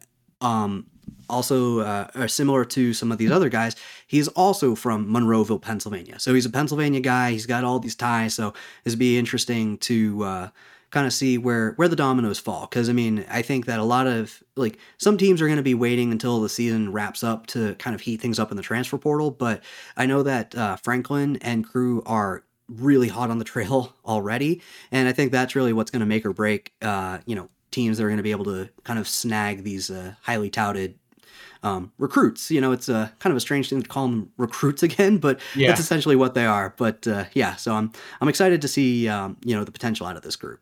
um, also uh, similar to some of these other guys, he's also from Monroeville, Pennsylvania. So he's a Pennsylvania guy. He's got all these ties. So it'd be interesting to uh, kind of see where where the dominoes fall. Because I mean, I think that a lot of like some teams are going to be waiting until the season wraps up to kind of heat things up in the transfer portal. But I know that uh, Franklin and crew are really hot on the trail already, and I think that's really what's going to make or break. Uh, you know, teams that are going to be able to kind of snag these uh, highly touted um, recruits. You know, it's a kind of a strange thing to call them recruits again, but yeah. that's essentially what they are. But uh, yeah, so I'm I'm excited to see um, you know the potential out of this group.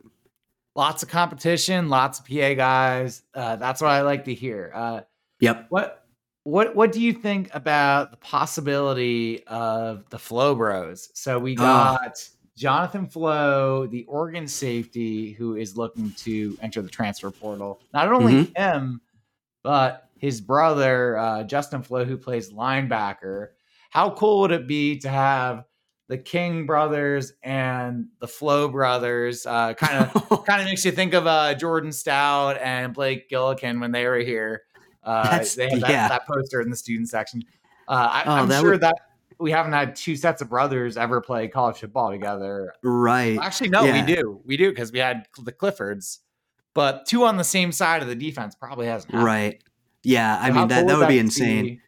Lots of competition, lots of PA guys. Uh, that's what I like to hear. Uh, yep. What what what do you think about the possibility of the Flowe Bros? So we got. Jonathan Flowe, the Oregon safety who is looking to enter the transfer portal. Not only mm-hmm. him, but his brother, uh, Justin Flowe, who plays linebacker. How cool would it be to have the King brothers and the Flowe brothers? Kind of, kind of makes you think of uh, Jordan Stout and Blake Gillikin when they were here. Uh, they had that, yeah. that, poster in the student section. Uh, I, am oh, sure would... that we haven't had two sets of brothers ever play college football together. Right. Actually, no, yeah. we do. We do because we had the Cliffords, but two on the same side of the defense probably hasn't. Happened. Right. Yeah, I mean that that would be insane.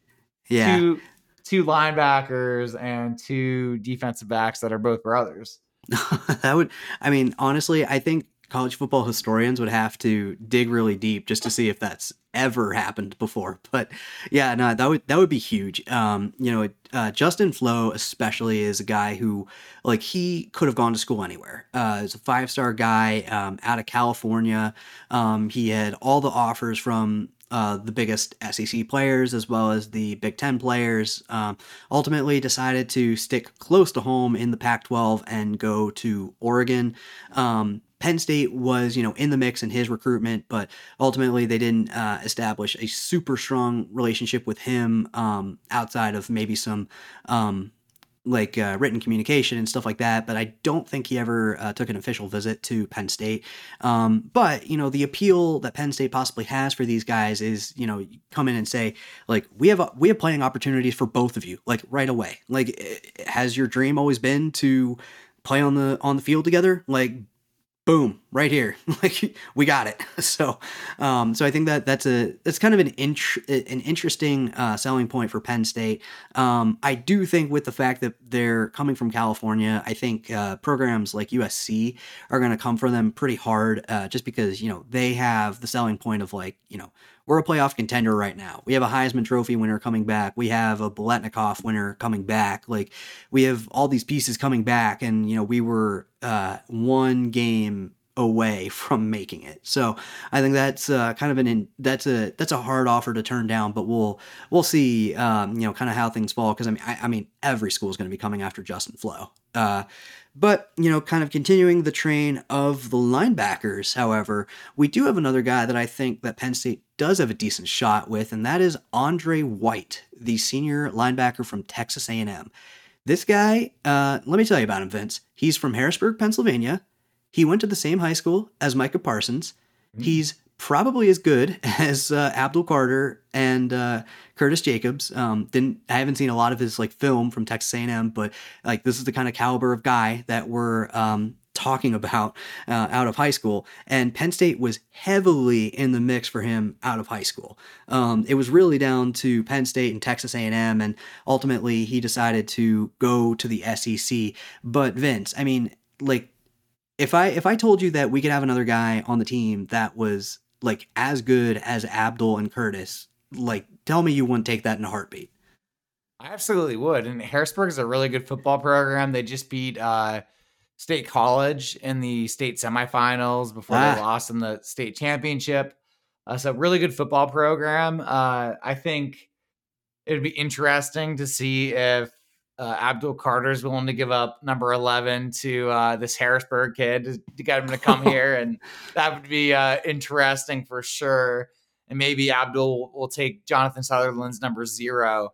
Yeah. Two two linebackers and two defensive backs that are both brothers. that would I mean honestly, I think college football historians would have to dig really deep just to see if that's ever happened before. But yeah, no, that would that would be huge. Um, you know, uh, Justin Flowe especially is a guy who, like, he could have gone to school anywhere. Uh, he's a five star guy um, out of California. Um, he had all the offers from uh, the biggest SEC players as well as the Big Ten players, um, ultimately decided to stick close to home in the Pac 12 and go to Oregon. Um, Penn State was, you know, in the mix in his recruitment, but ultimately they didn't uh, establish a super strong relationship with him um, outside of maybe some um, like uh, written communication and stuff like that. But I don't think he ever uh, took an official visit to Penn State. Um, but you know, the appeal that Penn State possibly has for these guys is, you know, come in and say like we have we have playing opportunities for both of you, like right away. Like, has your dream always been to play on the on the field together? Like boom right here. Like we got it. So um so i think that that's a that's kind of an int- an interesting uh, selling point for penn state. Um i do think with the fact that they're coming from california i think uh, programs like usc are going to come for them pretty hard uh, just because you know they have the selling point of like you know we're a playoff contender right now. We have a Heisman Trophy winner coming back. We have a Biletnikoff winner coming back. Like we have all these pieces coming back, and you know we were uh, one game away from making it. So I think that's uh, kind of an in, that's a that's a hard offer to turn down, but we'll we'll see um, you know kind of how things fall because I mean I, I, mean every school is going to be coming after Justin Flowe. Uh, but, you know, kind of continuing the train of the linebackers, however, we do have another guy that I think that Penn State does have a decent shot with, and that is Andre White, the senior linebacker from Texas A&M. This guy, uh, let me tell you about him, Vince. He's from Harrisburg, Pennsylvania. He went to the same high school as Micah Parsons. Mm-hmm. He's probably as good as uh, Abdul Carter and uh, Curtis Jacobs. Um, didn't I haven't seen a lot of his like film from Texas A&M, but like this is the kind of caliber of guy that we're um, talking about uh, out of high school. And Penn State was heavily in the mix for him out of high school. Um, it was really down to Penn State and Texas A&M, and ultimately he decided to go to the SEC. But Vince, I mean, like if I if I told you that we could have another guy on the team that was like as good as Abdul and Curtis, like tell me you wouldn't take that in a heartbeat. I absolutely would. And Harrisburg is a really good football program. They just beat uh, State College in the state semifinals before ah. they lost in the state championship. Uh, so really good football program. Uh, I think it would be interesting to see if uh, Abdul Carter is willing to give up number 11 to uh, this Harrisburg kid to, to, get him to come here. And that would be uh, interesting for sure. And maybe Abdul will take Jonathan Sutherland's number zero,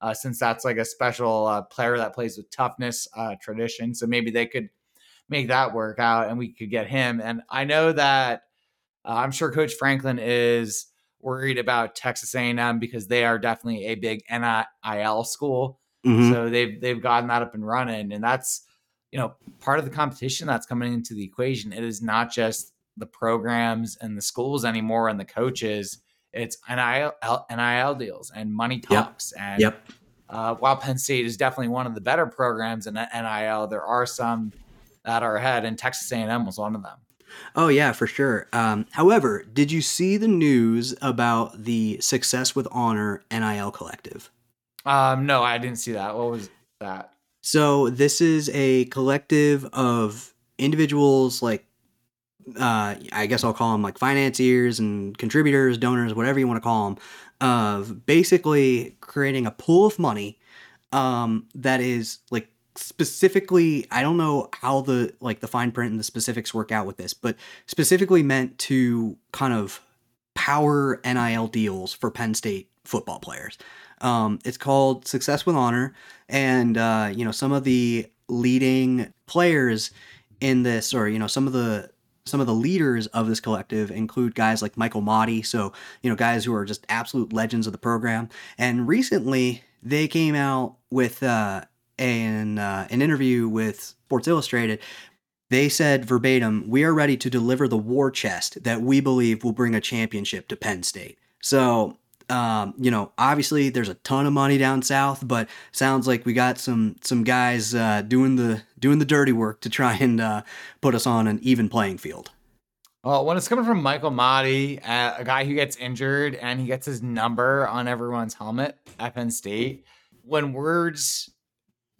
uh, since that's like a special uh, player that plays with toughness uh, tradition. So maybe they could make that work out and we could get him. And I know that I'm sure Coach Franklin is worried about Texas A&M because they are definitely a big NIL school. Mm-hmm. So they've they've gotten that up and running, and that's you know part of the competition that's coming into the equation. It is not just the programs and the schools anymore and the coaches. It's NIL, NIL deals and money talks yep. and yep. uh, while Penn State is definitely one of the better programs in NIL, there are some that are ahead, and Texas A&M was one of them. Oh yeah, for sure. Um, however, did you see the news about the Success with Honor NIL collective? Um, no, I didn't see that. What was that? So this is a collective of individuals, like uh, I guess I'll call them like financiers and contributors, donors, whatever you want to call them, of basically creating a pool of money um, that is like specifically i don't know how the like the fine print and the specifics work out with this but specifically meant to kind of power nil deals for penn state football players um, it's called success with honor and uh, you know some of the leading players in this or you know some of the some of the leaders of this collective include guys like Michael Mauti, so you know guys who are just absolute legends of the program. And recently, they came out with uh, an uh, an interview with Sports Illustrated. They said verbatim, "We are ready to deliver the war chest that we believe will bring a championship to Penn State." So um, you know, obviously there's a ton of money down south, but sounds like we got some some guys uh, doing the doing the dirty work to try and uh, put us on an even playing field. Well, when it's coming from Michael Mauti, uh, a guy who gets injured and he gets his number on everyone's helmet at Penn State, when words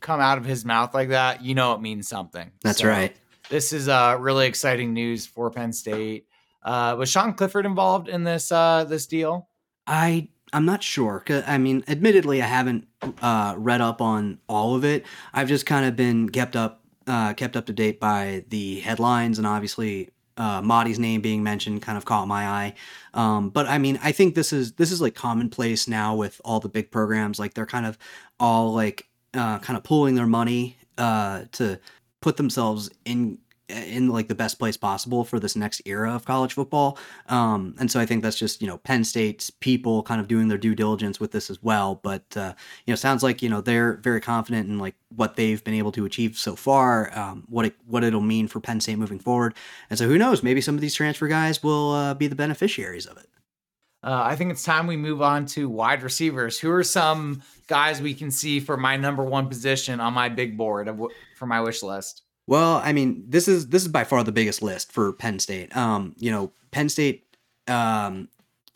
come out of his mouth like that, you know it means something. That's so, right. This is uh, really exciting news for Penn State. Uh, was Sean Clifford involved in this uh, this deal? I I'm not sure. I mean, admittedly, I haven't uh, read up on all of it. I've just kind of been kept up uh, kept up to date by the headlines, and obviously uh, Mauti's name being mentioned kind of caught my eye. Um, but I mean, I think this is this is like commonplace now with all the big programs. Like they're kind of all like uh, kind of pooling their money uh, to put themselves in in like the best place possible for this next era of college football. Um, and so I think that's just you know Penn State's people kind of doing their due diligence with this as well. But uh, you know, sounds like you know they're very confident in like what they've been able to achieve so far, um, what it what it'll mean for Penn State moving forward. And so who knows? Maybe some of these transfer guys will uh, be the beneficiaries of it. Uh, I think it's time we move on to wide receivers. Who are some guys we can see for my number one position on my big board of, for my wish list? Well, I mean, this is this is by far the biggest list for Penn State. Um, you know, Penn State um,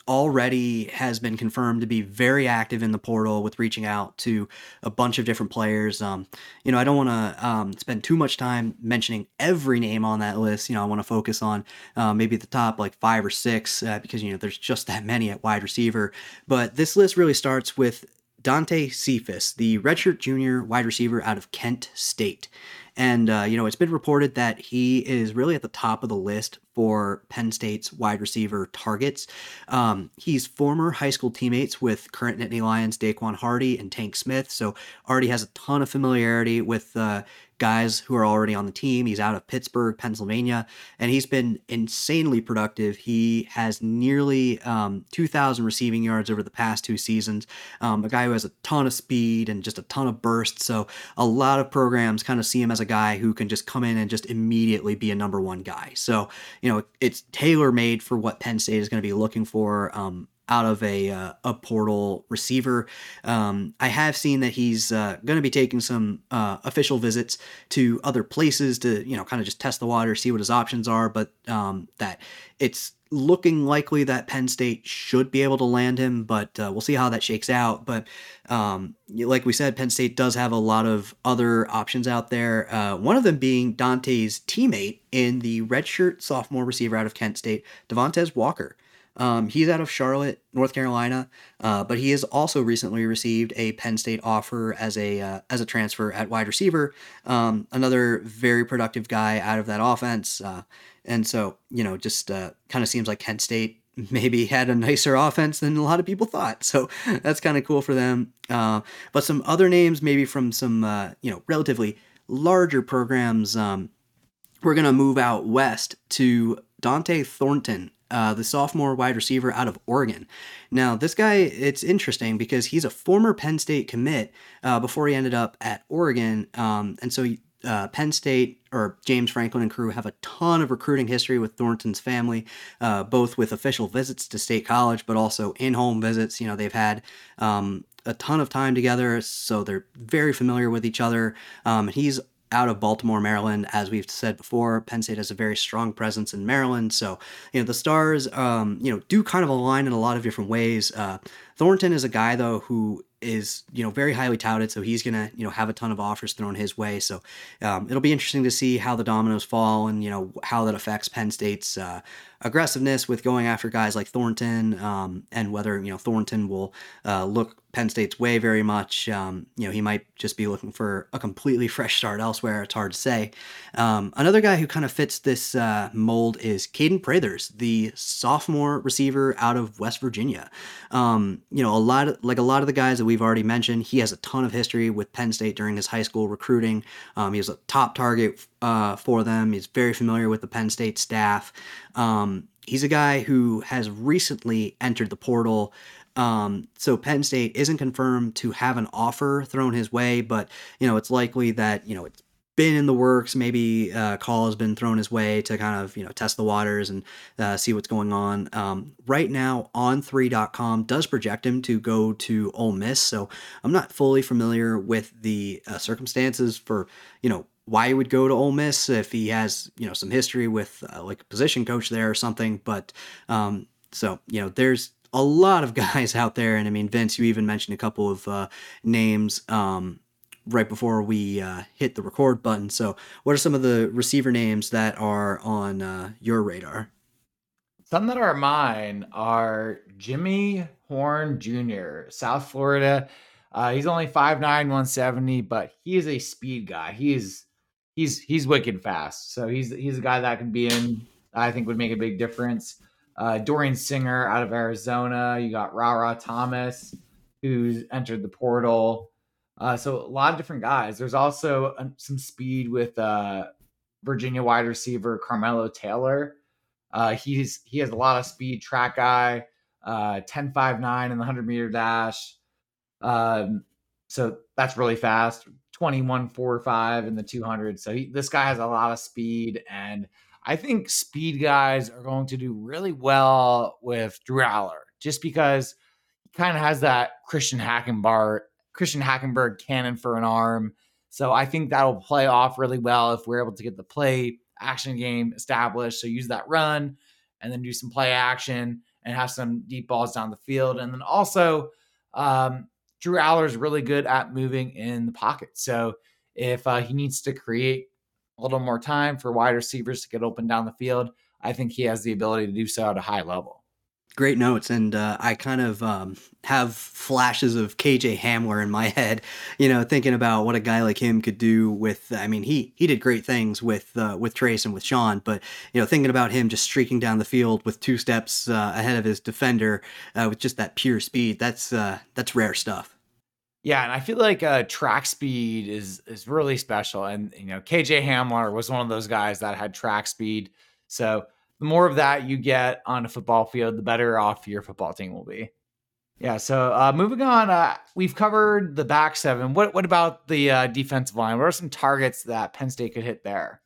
already has been confirmed to be very active in the portal with reaching out to a bunch of different players. Um, you know, I don't want to um, spend too much time mentioning every name on that list. You know, I want to focus on uh, maybe the top like five or six uh, because you know there's just that many at wide receiver. But this list really starts with Dante Cephas, the redshirt junior wide receiver out of Kent State. And, uh, you know, it's been reported that he is really at the top of the list for Penn State's wide receiver targets. Um, he's former high school teammates with current Nittany Lions Daequan Hardy and Tank Smith, so already has a ton of familiarity with uh, guys who are already on the team. He's out of Pittsburgh, Pennsylvania, and he's been insanely productive. He has nearly um, 2,000 receiving yards over the past two seasons. Um, a guy who has a ton of speed and just a ton of burst. So a lot of programs kind of see him as a guy who can just come in and just immediately be a number one guy. So, you know, it's tailor made for what Penn State is going to be looking for. Um, out of a uh, a portal receiver. Um, I have seen that he's uh, going to be taking some uh, official visits to other places to you know kind of just test the water, see what his options are. But um, that it's looking likely that Penn State should be able to land him, but uh, we'll see how that shakes out. But um, like we said, Penn State does have a lot of other options out there. Uh, one of them being Dante's teammate in the redshirt sophomore receiver out of Kent State, Devontez Walker. Um, he's out of Charlotte, North Carolina, uh, but he has also recently received a Penn State offer as a uh, as a transfer at wide receiver. Um, another very productive guy out of that offense, uh, and so you know, just uh, kind of seems like Kent State maybe had a nicer offense than a lot of people thought. So that's kind of cool for them. Uh, but some other names, maybe from some uh, you know relatively larger programs. Um, we're gonna move out west to Dont'e Thornton uh, the sophomore wide receiver out of Oregon. Now, this guy, it's interesting because he's a former Penn State commit uh, before he ended up at Oregon. Um, and so uh, Penn State or James Franklin and crew have a ton of recruiting history with Thornton's family, uh, both with official visits to State College, but also in home visits. You know, they've had um, a ton of time together, so they're very familiar with each other. Um, he's out of Baltimore, Maryland. As we've said before, Penn State has a very strong presence in Maryland. So, you know, the stars, um, you know, do kind of align in a lot of different ways. Uh, Thornton is a guy, though, who is you know very highly touted so he's gonna you know have a ton of offers thrown his way so um, it'll be interesting to see how the dominoes fall and you know how that affects penn state's uh, aggressiveness with going after guys like thornton um, and whether you know thornton will uh, look Penn State's way very much. Um, you know, he might just be looking for a completely fresh start elsewhere. It's hard to say. Um, another guy who kind of fits this uh, mold is Kaden Prathers, the sophomore receiver out of West Virginia. Um, you know, a lot of, like a lot of the guys that we've already mentioned, he has a ton of history with Penn State during his high school recruiting. Um, he was a top target uh, for them. He's very familiar with the Penn State staff. Um, he's a guy who has recently entered the portal. Um, so Penn State isn't confirmed to have an offer thrown his way, but you know it's likely that you know it's been in the works. Maybe uh, call has been thrown his way to kind of you know test the waters and uh, see what's going on. Um, right now, On3.com does project him to go to Ole Miss, so I'm not fully familiar with the uh, circumstances for you know why he would go to Ole Miss if he has you know some history with uh, like a position coach there or something. But um, so you know there's a lot of guys out there. And I mean, Vince, you even mentioned a couple of uh, names um, right before we uh, hit the record button. So, what are some of the receiver names that are on uh, your radar? Some that are mine are Jimmy Horn Jr., South Florida. Uh, he's only 5'9", 170, but he is a speed guy. He's he's he's wicked fast. So he's he's a guy that can be in. I think would make a big difference uh, Dorian Singer out of Arizona. You got Rara Thomas, who's entered the portal. Uh, so a lot of different guys. There's also some speed with uh, Virginia wide receiver Carmelo Taylor. Uh, he's he has a lot of speed, track guy, uh, 10 5 9 in the 100 meter dash. Um, so that's really fast. 21 4 5 in the 200. So he, this guy has a lot of speed and I think speed guys are going to do really well with Drew Allar just because he kind of has that Christian Hackenberg, Christian Hackenberg cannon for an arm. So I think that'll play off really well if we're able to get the play action game established. So use that run and then do some play action and have some deep balls down the field. And then also, um, Drew Allar is really good at moving in the pocket. So if uh, he needs to create a little more time for wide receivers to get open down the field, I think he has the ability to do so at a high level. Great notes, and uh, I kind of um, have flashes of KJ Hamler in my head. You know, thinking about what a guy like him could do with. I mean, he he did great things with uh, with Trace and with Sean, but you know, thinking about him just streaking down the field with two steps uh, ahead of his defender uh, with just that pure speed. That's uh, that's rare stuff. Yeah, and I feel like uh, track speed is is really special. And you know, KJ Hamler was one of those guys that had track speed. So the more of that you get on a football field, the better off your football team will be. Yeah. So uh, moving on, uh, we've covered the back seven. What what about the uh, defensive line? What are some targets that Penn State could hit there?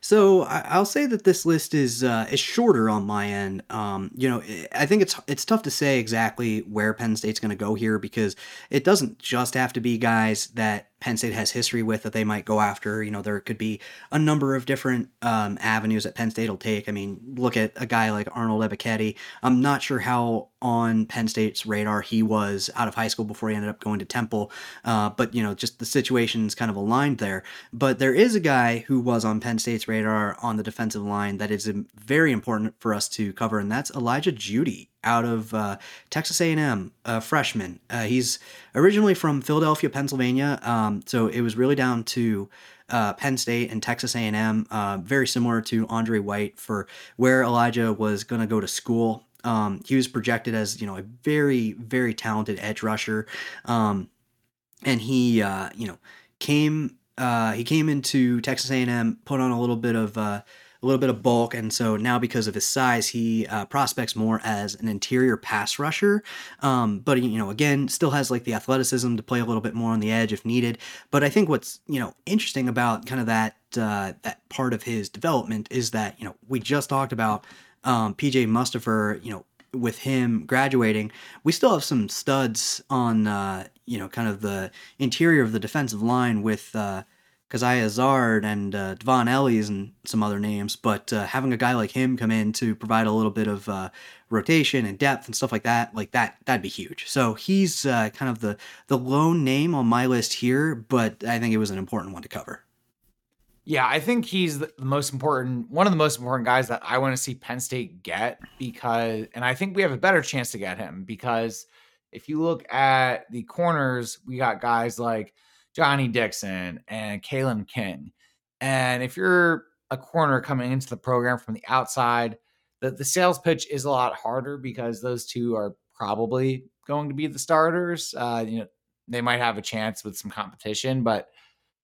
So I'll say that this list is uh, is shorter on my end. Um, you know, I think it's it's tough to say exactly where Penn State's going to go here because it doesn't just have to be guys that Penn State has history with that they might go after. You know, there could be a number of different um, avenues that Penn State will take. I mean, look at a guy like Arnold Ebiketie. I'm not sure how on Penn State's radar he was out of high school before he ended up going to Temple, uh, but you know, just the situation's kind of aligned there. But there is a guy who was on Penn State's radar on the defensive line that is very important for us to cover, and that's Elijah Jeudy out of uh, Texas A&M, a freshman. Uh, he's originally from Philadelphia, Pennsylvania, um, so it was really down to uh, Penn State and Texas A&M, uh, very similar to Andre White for where Elijah was going to go to school. Um, he was projected as you know a very very talented edge rusher, um, and he uh, you know came uh, he came into Texas A&M, put on a little bit of a little bit of bulk, and so now because of his size, he uh, prospects more as an interior pass rusher. Um, but you know, again, still has like the athleticism to play a little bit more on the edge if needed. But I think what's you know interesting about kind of that uh, that part of his development is that you know we just talked about um, PJ Mustipher, you know, with him graduating, we still have some studs on uh, you know, kind of the interior of the defensive line with uh, Coziah Izzard and uh, Dvon Ellies and some other names, but uh, having a guy like him come in to provide a little bit of uh, rotation and depth and stuff like that, like that, that'd be huge. So he's uh, kind of the the lone name on my list here, but I think it was an important one to cover. Yeah, I think he's the most important, one of the most important guys that I want to see Penn State get because, and I think we have a better chance to get him because if you look at the corners, we got guys like Johnny Dixon and Kalen King. And if you're a corner coming into the program from the outside, the, the sales pitch is a lot harder because those two are probably going to be the starters. Uh, you know, they might have a chance with some competition, but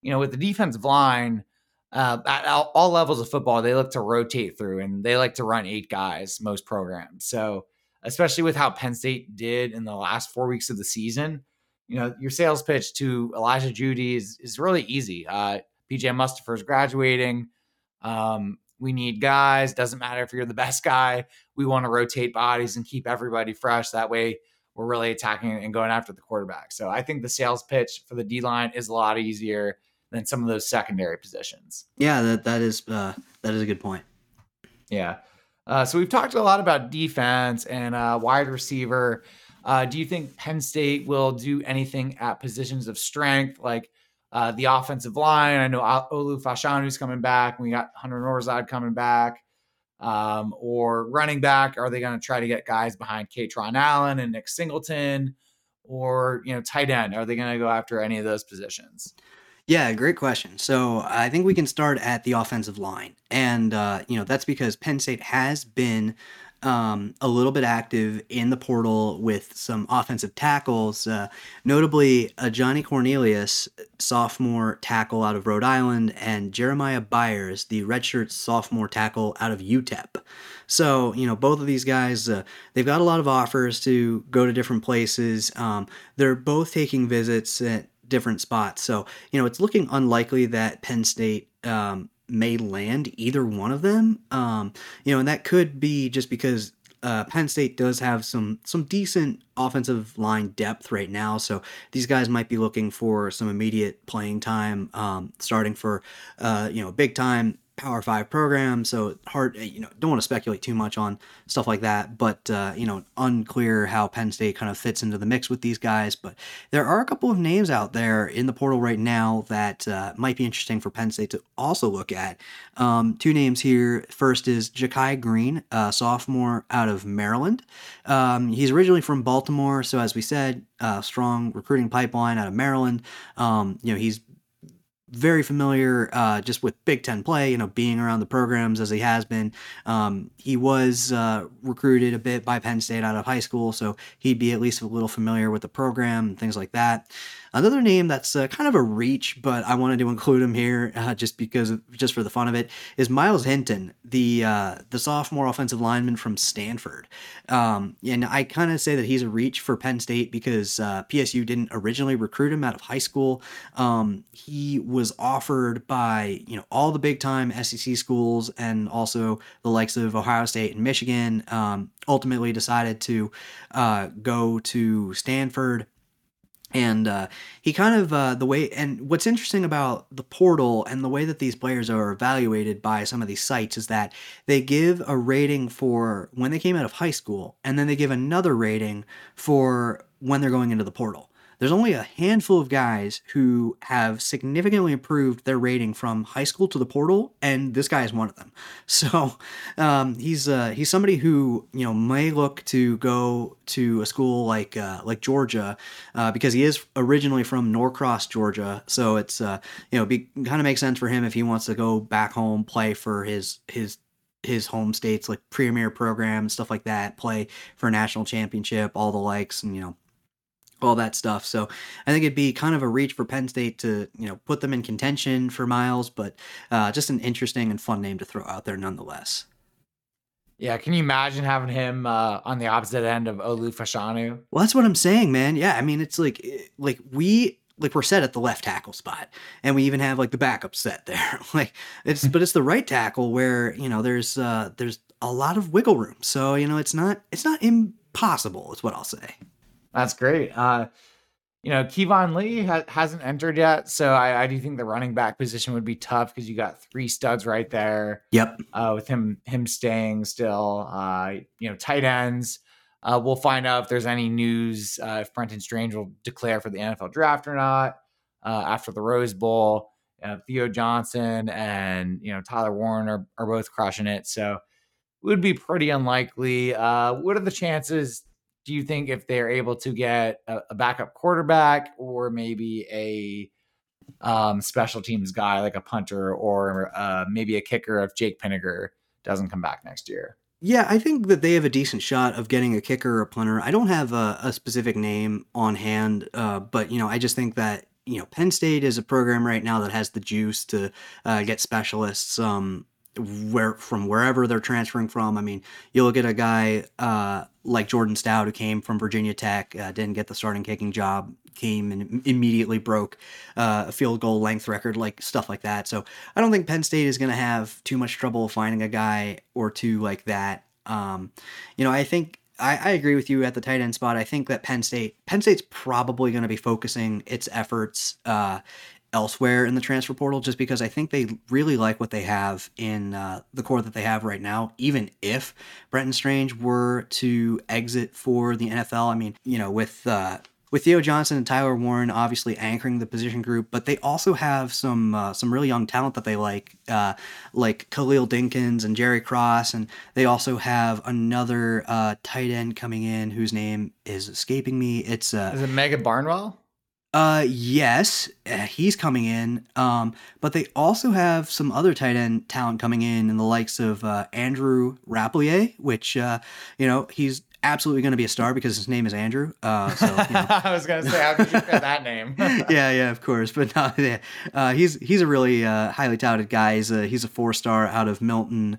you know, with the defensive line, uh, at all, all levels of football, they look to rotate through and they like to run eight guys, most programs. So, especially with how Penn State did in the last four weeks of the season, you know, your sales pitch to Elijah Jeudy is, is really easy. Uh, PJ Mustipher's graduating. Um, we need guys. Doesn't matter if you're the best guy. We want to rotate bodies and keep everybody fresh. That way, we're really attacking and going after the quarterback. So I think the sales pitch for the D line is a lot easier than some of those secondary positions. Yeah, that that is uh, that is a good point. Yeah. Uh, so we've talked a lot about defense and uh, wide receiver. Uh, do you think Penn State will do anything at positions of strength, like uh, the offensive line? I know Olu Fashanu's coming back. We got Hunter Nourzad coming back. Um, or running back? Are they going to try to get guys behind Kaytron Allen and Nick Singleton? Or, you know, tight end? Are they going to go after any of those positions? Yeah, great question. So I think we can start at the offensive line. And, uh, you know, that's because Penn State has been um, a little bit active in the portal with some offensive tackles, uh, notably uh, Johnny Cornelius, sophomore tackle out of Rhode Island, and Jeremiah Byers, the redshirt sophomore tackle out of UTEP. So, you know, both of these guys, uh, they've got a lot of offers to go to different places. Um, they're both taking visits at different spots. So, you know, it's looking unlikely that Penn State um, may land either one of them. Um, you know, and that could be just because uh, Penn State does have some some decent offensive line depth right now, so these guys might be looking for some immediate playing time, um, starting for uh, you know big time Power Five program, so hard. Eh, you know, don't want to speculate too much on stuff like that. But uh, you know, unclear how Penn State kind of fits into the mix with these guys. But there are a couple of names out there in the portal right now that uh, might be interesting for Penn State to also look at. Um, two names here. First is Jakai Green, sophomore out of Maryland. Um, he's originally from Baltimore, so as we said, strong recruiting pipeline out of Maryland. Um, you know, he's very familiar uh, just with Big Ten play, you know, being around the programs as he has been. Um, he was uh, recruited a bit by Penn State out of high school, so he'd be at least a little familiar with the program and things like that. Another name that's uh, kind of a reach, but I wanted to include him here uh, just because, just for the fun of it, is Myles Hinton, the uh, the sophomore offensive lineman from Stanford. Um, and I kind of say that he's a reach for Penn State because uh, PSU didn't originally recruit him out of high school. Um, he was offered by you know all the big time SEC schools and also the likes of Ohio State and Michigan. Um, ultimately, decided to uh, go to Stanford and uh, he kind of uh, the way and what's interesting about the portal and the way that these players are evaluated by some of these sites is that they give a rating for when they came out of high school and then they give another rating for when they're going into the portal there's only a handful of guys who have significantly improved their rating from high school to the portal, and this guy is one of them. So um, he's uh, he's somebody who you know may look to go to a school like uh, like Georgia uh, because he is originally from Norcross, Georgia. So it's uh, you know be kind of makes sense for him if he wants to go back home play for his his his home states like premier programs stuff like that play for a national championship all the likes and you know all that stuff. So I think it'd be kind of a reach for Penn State to, you know, put them in contention for Myles, but uh, just an interesting and fun name to throw out there nonetheless. Yeah, can you imagine having him uh, on the opposite end of Olu Fashanu? Well, that's what I'm saying, man. Yeah, I mean, it's like eh, like we like we're set at the left tackle spot, and we even have like the backup set there. like it's but it's the right tackle where you know there's uh, there's a lot of wiggle room. So you know it's not it's not impossible. Is what I'll say. That's great. Uh, you know, Keyvone Lee ha- hasn't entered yet, so I, I, do think the running back position would be tough because you got three studs right there. Yep. Uh, with him him staying still, uh, you know, tight ends. Uh, we'll find out if there's any news uh, if Brenton Strange will declare for the NFL draft or not uh, after the Rose Bowl. Uh, Theo Johnson and you know Tyler Warren are, are both crushing it, so it would be pretty unlikely. what are the chances do you think if they're able to get a, a backup quarterback or maybe a um, special teams guy like a punter or uh, maybe a kicker if Jake Pinegar doesn't come back next year? Yeah, I think that they have a decent shot of getting a kicker or a punter. I don't have a, a specific name on hand, uh, but you know, I just think that you know Penn State is a program right now that has the juice to uh, get specialists. Um, where from wherever they're transferring from. I mean, you look at a guy uh, like Jordan Stout who came from Virginia Tech, uh, didn't get the starting kicking job, came and immediately broke uh, a field goal length record, like stuff like that. So I don't think Penn State is going to have too much trouble finding a guy or two like that. Um, you know, I think I, I, agree with you at the tight end spot. I think that Penn State, Penn State's probably going to be focusing its efforts uh, elsewhere in the transfer portal just because I think they really like what they have in uh, the core that they have right now. Even if Brenton Strange were to exit for the NFL, I mean, you know, with uh, with Theo Johnson and Tyler Warren obviously anchoring the position group, but they also have some uh, some really young talent that they like, uh, like Khalil Dinkins and Jerry Cross, and they also have another uh, tight end coming in whose name is escaping me. It's uh, is it Mega Barnwell? Uh, yes, uh, he's coming in. Um, but they also have some other tight end talent coming in, in the likes of uh, Andrew Rappleyea, which uh, you know he's absolutely going to be a star because his name is Andrew. Uh, so you know. I was going to say, how did you get that name? yeah, yeah, of course. But no, yeah, uh, he's he's a really uh, highly touted guy. He's a, he's a four star out of Milton,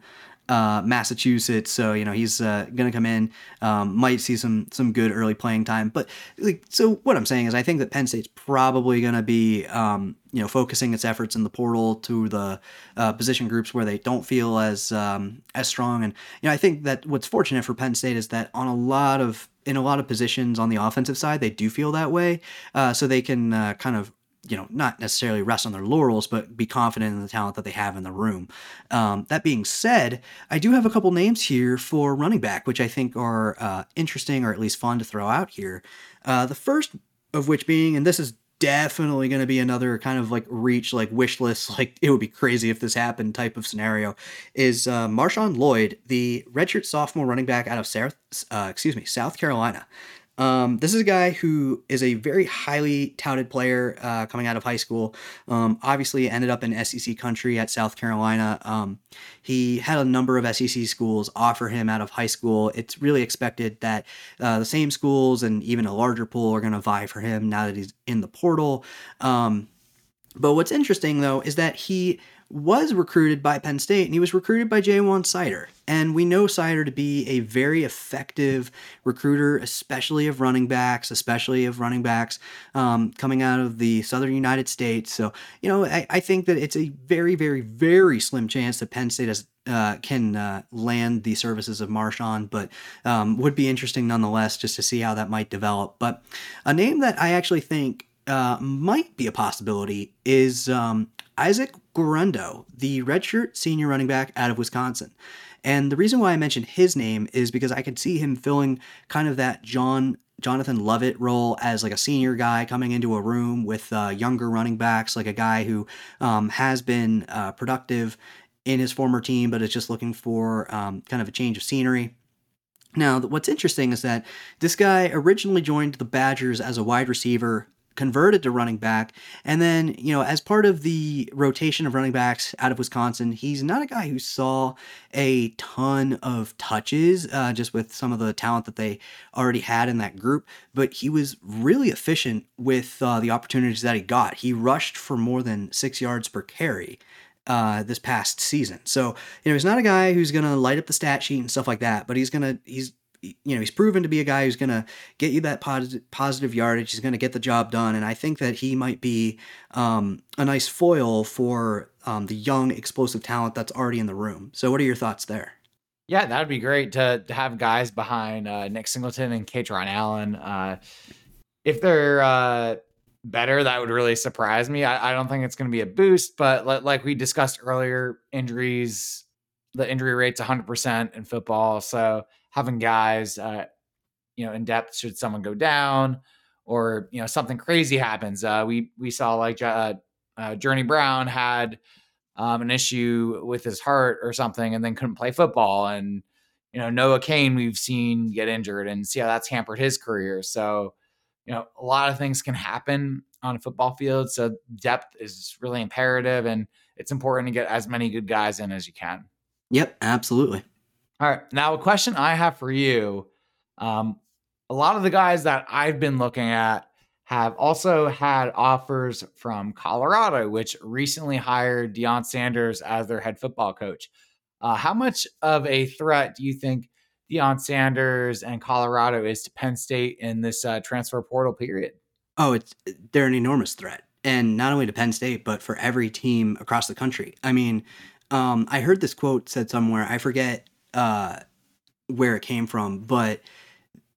uh, Massachusetts. So you know he's uh, going to come in, um, might see some some good early playing time. But like, so what I'm saying is, I think that Penn State's probably going to be um, you know focusing its efforts in the portal to the uh, position groups where they don't feel as um, as strong. And you know I think that what's fortunate for Penn State is that on a lot of in a lot of positions on the offensive side, they do feel that way. Uh, so they can uh, kind of you know, not necessarily rest on their laurels, but be confident in the talent that they have in the room. Um, that being said, I do have a couple names here for running back, which I think are uh, interesting or at least fun to throw out here. Uh, the first of which being, and this is definitely going to be another kind of like reach, like wish list, like it would be crazy if this happened type of scenario, is uh, Marshawn Lloyd, the redshirt sophomore running back out of South, uh, excuse me, South Carolina. Um, this is a guy who is a very highly touted player uh, coming out of high school. Um, obviously, ended up in SEC country at South Carolina. Um, he had a number of SEC schools offer him out of high school. It's really expected that uh, the same schools and even a larger pool are going to vie for him now that he's in the portal. Um, but what's interesting though is that he was recruited by Penn State and he was recruited by Ja'Juan Seider. And we know Seider to be a very effective recruiter, especially of running backs, especially of running backs um, coming out of the southern United States. So, you know, I, I, think that it's a very, very, very slim chance that Penn State has, uh, can uh, land the services of Marshawn, but um, would be interesting nonetheless just to see how that might develop. But a name that I actually think uh, might be a possibility is um, Isaac Guerendo, the redshirt senior running back out of Wisconsin. And the reason why I mentioned his name is because I could see him filling kind of that John Jonathan Lovett role as like a senior guy coming into a room with uh, younger running backs, like a guy who um, has been uh, productive in his former team, but is just looking for um, kind of a change of scenery. Now, what's interesting is that this guy originally joined the Badgers as a wide receiver converted to running back. And then, you know, as part of the rotation of running backs out of Wisconsin, he's not a guy who saw a ton of touches uh, just with some of the talent that they already had in that group, but he was really efficient with uh, the opportunities that he got. He rushed for more than six yards per carry. Uh, this past season. So, you know, he's not a guy who's going to light up the stat sheet and stuff like that, but he's going to, he's you know he's proven to be a guy who's going to get you that positive positive yardage. He's going to get the job done, and I think that he might be um, a nice foil for um, the young explosive talent that's already in the room. So, what are your thoughts there? Yeah, that'd be great to, to have guys behind uh, Nick Singleton and Kaytron Allen. Uh, if they're uh, better, that would really surprise me. I, I don't think it's going to be a boost, but like we discussed earlier, injuries, the injury rate's 100% in football. So having guys, uh, you know, in depth should someone go down or, you know, something crazy happens. Uh, we, we saw like uh, uh, Journey Brown had um, an issue with his heart or something and then couldn't play football. And, you know, Noah Cain, we've seen get injured and see how that's hampered his career. So, you know, a lot of things can happen on a football field. So depth is really imperative and it's important to get as many good guys in as you can. Yep, absolutely. All right. Now, a question I have for you. Um, a lot of the guys that I've been looking at have also had offers from Colorado, which recently hired Deion Sanders as their head football coach. Uh, how much of a threat do you think Deion Sanders and Colorado is to Penn State in this uh, transfer portal period? Oh, it's they're an enormous threat, and not only to Penn State, but for every team across the country. I mean, um, I heard this quote said somewhere. I forget uh, where it came from, but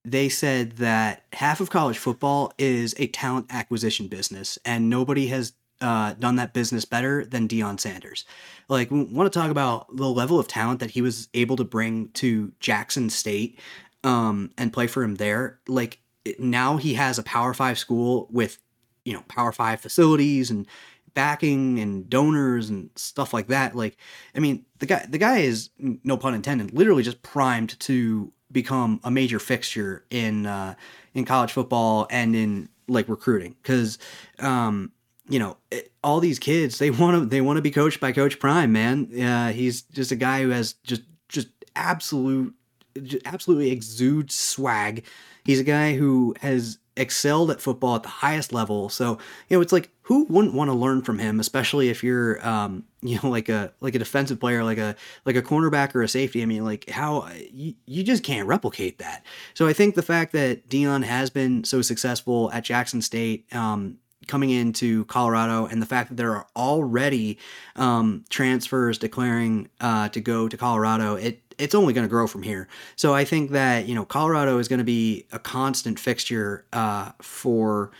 they said that half of college football is a talent acquisition business, and nobody has uh, done that business better than Deion Sanders. Like, we want to talk about the level of talent that he was able to bring to Jackson State um, and play for him there. Like, now he has a Power Five school with, you know, Power Five facilities and backing and donors and stuff like that. Like, I mean, the guy, the guy is no pun intended, literally just primed to become a major fixture in uh, in college football and in like recruiting because um, you know, it, all these kids they want to they want to be coached by Coach Prime, man. Uh, he's just a guy who has just just absolute just absolutely exudes swag. He's a guy who has excelled at football at the highest level. So, you know, it's like who wouldn't want to learn from him, especially if you're um, you know, like a like a defensive player, like a like a cornerback or a safety. I mean, like how you, you just can't replicate that. So I think the fact that Deion has been so successful at Jackson State, um, coming into Colorado and the fact that there are already um, transfers declaring uh, to go to Colorado, it it's only going to grow from here. So I think that you know Colorado is going to be a constant fixture uh, for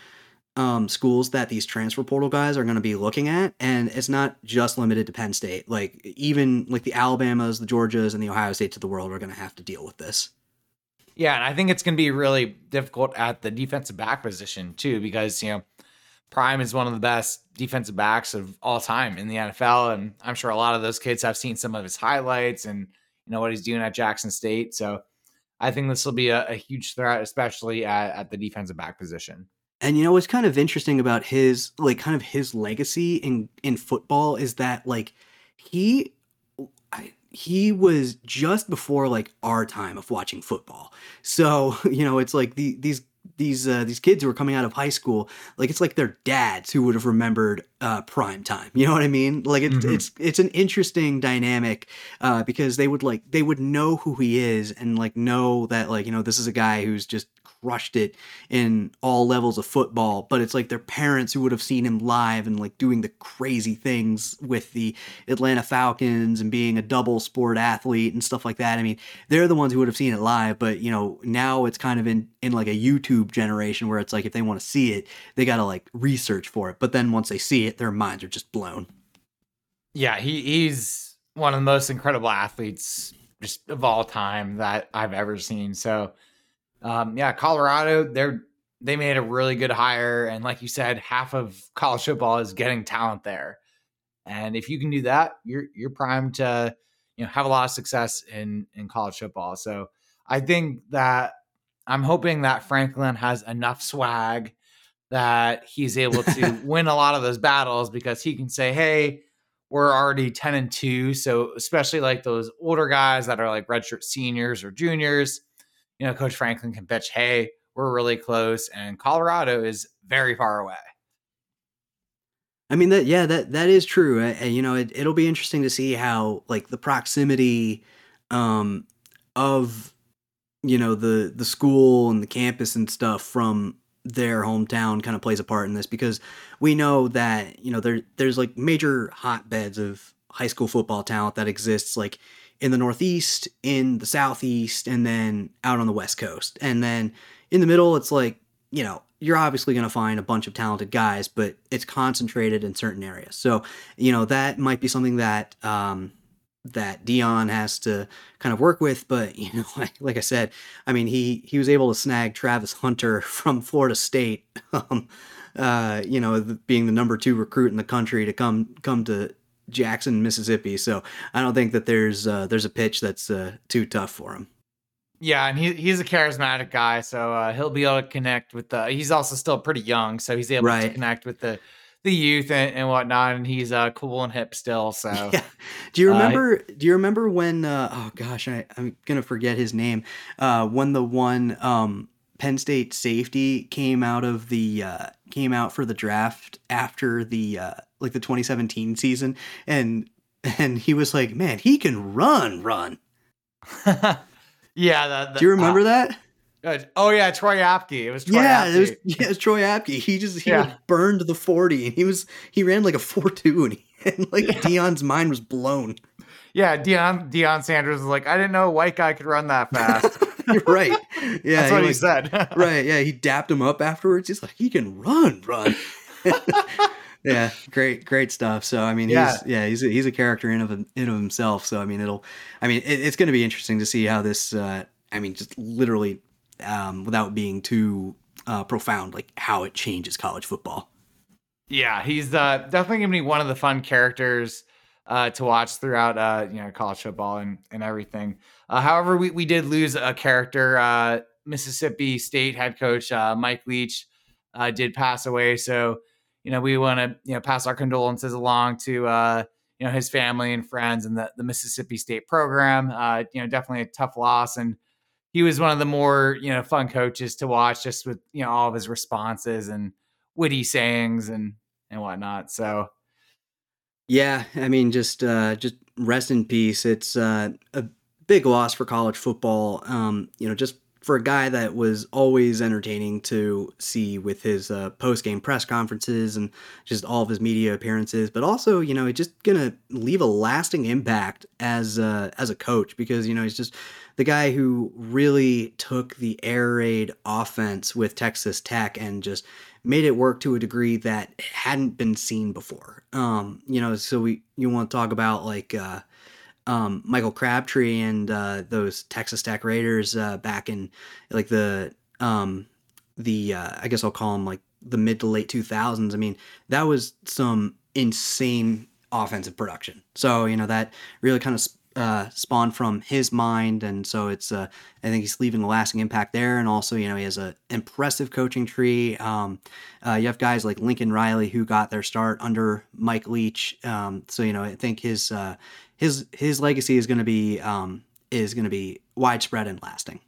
um, schools that these transfer portal guys are going to be looking at, and it's not just limited to Penn State. Like even like the Alabamas, the Georgias, and the Ohio States of the world are going to have to deal with this. Yeah, and I think it's going to be really difficult at the defensive back position too, because you know Prime is one of the best defensive backs of all time in the NFL, and I'm sure a lot of those kids have seen some of his highlights and you know what he's doing at Jackson State. So I think this will be a, a huge threat, especially at, at the defensive back position. And you know what's kind of interesting about his like kind of his legacy in in football is that like he he was just before like our time of watching football. So, you know, it's like the, these these uh, these kids who are coming out of high school, like it's like their dads who would have remembered uh, prime time. You know what I mean? Like it's mm-hmm. it's it's an interesting dynamic uh, because they would like they would know who he is and like know that like you know this is a guy who's just crushed it in all levels of football, but it's like their parents who would have seen him live and like doing the crazy things with the Atlanta Falcons and being a double sport athlete and stuff like that. I mean, they're the ones who would have seen it live, but you know, now it's kind of in in like a YouTube generation where it's like if they want to see it, they got to like research for it. But then once they see it, their minds are just blown. Yeah, he, he's one of the most incredible athletes just of all time that I've ever seen. So um, yeah, Colorado, they're they made a really good hire, and like you said, half of college football is getting talent there. And if you can do that, you're you're primed to you know have a lot of success in in college football. So I think that I'm hoping that Franklin has enough swag that he's able to win a lot of those battles because he can say, "Hey, we're already 10 and 2." So especially like those older guys that are like redshirt seniors or juniors, you know, Coach Franklin can pitch, hey, we're really close, and Colorado is very far away. I mean that yeah that that is true. And you know it, it'll be interesting to see how like the proximity um, of you know the the school and the campus and stuff from their hometown kind of plays a part in this because we know that you know there there's like major hotbeds of high school football talent that exists like in the Northeast, in the Southeast, and then out on the West Coast. And then in the middle, it's like, you know, you're obviously going to find a bunch of talented guys, but it's concentrated in certain areas. So, you know, that might be something that um, that Deion has to kind of work with. But you know, like, like, I said, I mean, he he was able to snag Travis Hunter from Florida State, um, uh, you know, being the number two recruit in the country to come come to Jackson, Mississippi. So I don't think that there's uh, there's a pitch that's uh, too tough for him. Yeah, and he he's a charismatic guy, so uh, he'll be able to connect with the. He's also still pretty young, so he's able right. to connect with the the youth and, and whatnot, and he's uh, cool and hip still. So, yeah. Do you uh, remember? Uh, do you remember when? Uh, oh gosh, I, I'm gonna forget his name. Uh, when the one um, Penn State safety came out of the uh, came out for the draft after the uh, like the 2017 season, and and he was like, "Man, he can run, run." yeah, the, the, do you remember that? Oh yeah, Troy Apke. It was Troy yeah, Apke. it was yeah, it was Troy Apke. He just he yeah. burned the forty, and he was he ran like a four two, and, he, and like yeah. Deion's mind was blown. Yeah, Deion Deion Sanders was like, I didn't know a white guy could run that fast. You're right. Yeah, that's what he, he said. right. Yeah, he dapped him up afterwards. He's like, he can run, run. yeah, great, great stuff. So I mean, yeah. he's yeah, he's a, he's a character in of in of himself. So I mean, it'll, I mean, it, it's going to be interesting to see how this. Uh, I mean, just literally um, without being too uh, profound, like how it changes college football. Yeah, he's uh, definitely going to be one of the fun characters uh, to watch throughout uh, you know college football and, and everything. Uh, however, we, we did lose a character. Uh, Mississippi State head coach uh, Mike Leach uh, did pass away, so you know we want to you know pass our condolences along to uh, you know his family and friends and the, the Mississippi State program. Uh, you know, definitely a tough loss and he was one of the more you know fun coaches to watch, just with you know all of his responses and witty sayings and and whatnot. So, yeah, I mean, just uh, just rest in peace. It's uh, a big loss for college football. Um, you know, just for a guy that was always entertaining to see with his uh, post game press conferences and just all of his media appearances, but also you know, he's just gonna leave a lasting impact as uh, as a coach because you know he's just the guy who really took the air raid offense with Texas Tech and just made it work to a degree that hadn't been seen before. Um, you know, so we you want to talk about like uh, um, Michael Crabtree and uh, those Texas Tech Raiders uh, back in like the um, the uh, I guess I'll call them like the mid to late 2000s. I mean, that was some insane offensive production. So you know that really kind of uh, spawned from his mind, and so it's uh, I think he's leaving a lasting impact there, and also you know he has an impressive coaching tree. Um, uh, you have guys like Lincoln Riley who got their start under Mike Leach, um, so you know I think his uh, his his legacy is going to be um, is going to be widespread and lasting.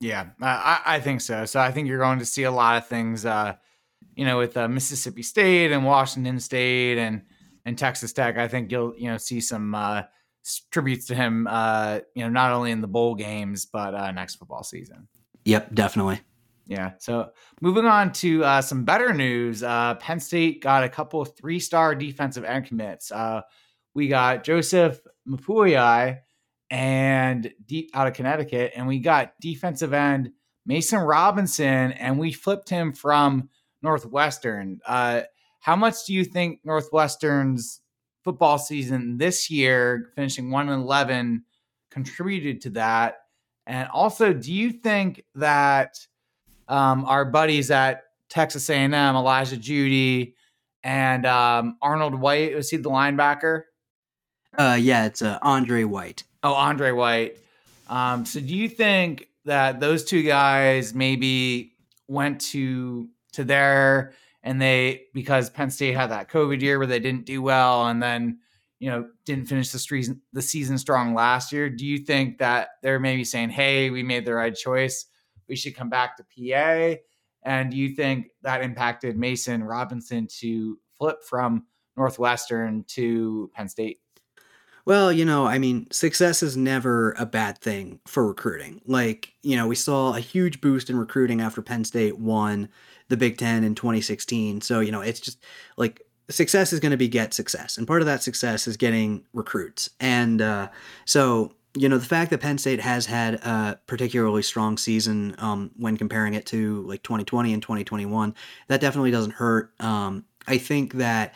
Yeah, I, I think so. So I think you're going to see a lot of things, uh, you know, with uh, Mississippi State and Washington State and and Texas Tech. I think you'll you know see some uh, tributes to him, uh, you know, not only in the bowl games but uh, next football season. Yep, definitely. Yeah. So moving on to uh, some better news, uh, Penn State got a couple three-star defensive end commits. Uh, we got Joseph Mapuyai and deep out of Connecticut, and we got defensive end Mason Robinson, and we flipped him from Northwestern. Uh, how much do you think Northwestern's football season this year, finishing 1 and 11, contributed to that? And also, do you think that um, our buddies at Texas A&M, Elijah Jeudy, and um, Arnold White, was he the linebacker? Uh, yeah, it's uh, Andre White. Oh, Andre White. Um, so do you think that those two guys maybe went to to there and they because Penn State had that COVID year where they didn't do well and then you know didn't finish the season the season strong last year. Do you think that they're maybe saying, "Hey, we made the right choice. We should come back to PA"? And do you think that impacted Mason Robinson to flip from Northwestern to Penn State? Well, you know, I mean, success is never a bad thing for recruiting. Like, you know, we saw a huge boost in recruiting after Penn State won the Big Ten in 2016. So, you know, it's just like success is going to be get success. And part of that success is getting recruits. And uh, so, you know, the fact that Penn State has had a particularly strong season um, when comparing it to like 2020 and 2021, that definitely doesn't hurt. Um, I think that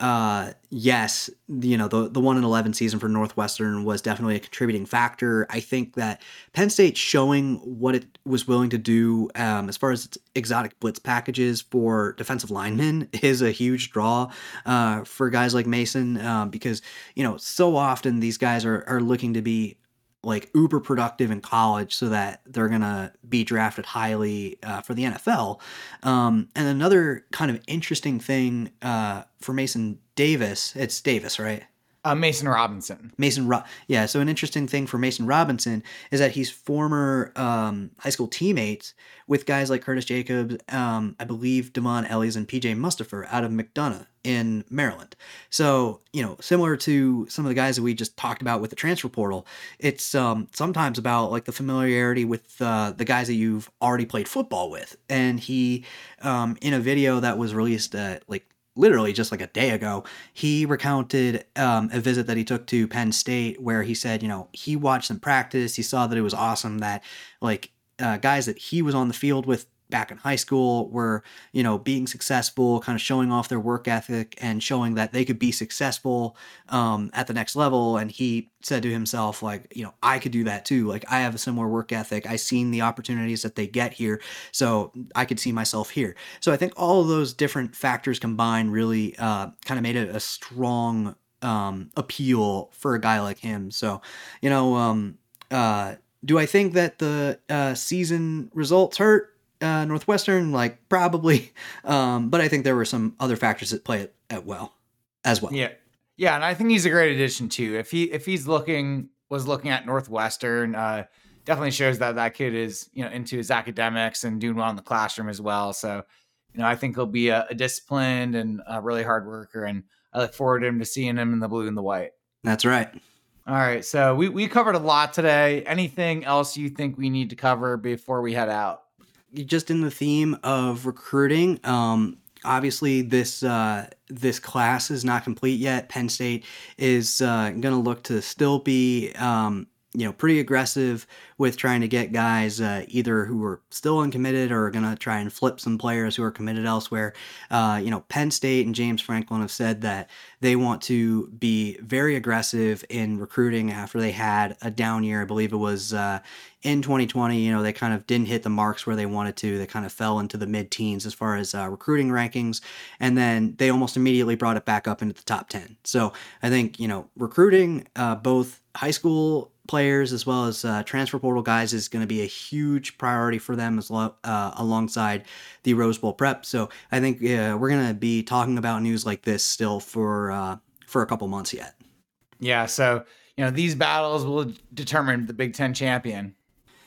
uh, yes, you know, the, the 1 in 11 season for Northwestern was definitely a contributing factor. I think that Penn State showing what it was willing to do um, as far as its exotic blitz packages for defensive linemen is a huge draw uh, for guys like Mason um, because, you know, so often these guys are, are looking to be like uber productive in college so that they're going to be drafted highly uh, for the NFL. Um, and another kind of interesting thing uh, for Mason Davis, it's Davis, right? Uh, Mason Robinson. Mason, Ro- yeah. So an interesting thing for Mason Robinson is that he's former um, high school teammates with guys like Curtis Jacobs, um, I believe Dvon Ellies and PJ Mustipher out of McDonogh in Maryland. So you know, similar to some of the guys that we just talked about with the transfer portal, it's um, sometimes about like the familiarity with uh, the guys that you've already played football with. And he, um, in a video that was released like literally just like a day ago, he recounted um, a visit that he took to Penn State where he said, you know, he watched them practice. He saw that it was awesome that like uh, guys that he was on the field with back in high school were, you know, being successful, kind of showing off their work ethic and showing that they could be successful um, at the next level. And he said to himself, like, you know, I could do that too. Like, I have a similar work ethic. I seen the opportunities that they get here, so I could see myself here. So I think all of those different factors combined really uh, kind of made it a strong um, appeal for a guy like him. So, you know, um, uh, do I think that the uh, season results hurt? Uh, Northwestern, like probably, um, but I think there were some other factors that play it at well as well. Yeah, yeah, and I think he's a great addition too. If he if he's looking was looking at Northwestern, uh, definitely shows that that kid is you know into his academics and doing well in the classroom as well. So, you know, I think he'll be a, a disciplined and a really hard worker, and I look forward to him to seeing him in the blue and the white. That's right. All right, so we we covered a lot today. Anything else you think we need to cover before we head out? Just in the theme of recruiting, um, obviously this uh, this class is not complete yet. Penn State is uh, going to look to still be um, you know pretty aggressive with trying to get guys uh, either who are still uncommitted or are going to try and flip some players who are committed elsewhere. Uh, you know, Penn State and James Franklin have said that they want to be very aggressive in recruiting after they had a down year. I believe it was uh, in 2020. You know, they kind of didn't hit the marks where they wanted to. They kind of fell into the mid teens as far as uh, recruiting rankings. And then they almost immediately brought it back up into the top 10. So I think, you know, recruiting uh, both high school players as well as uh, transfer portal guys is going to be a huge priority for them as lo- uh, alongside the Rose Bowl prep. So I think uh, we're going to be talking about news like this still for uh, for a couple months yet. Yeah. So you know these battles will determine the Big Ten champion.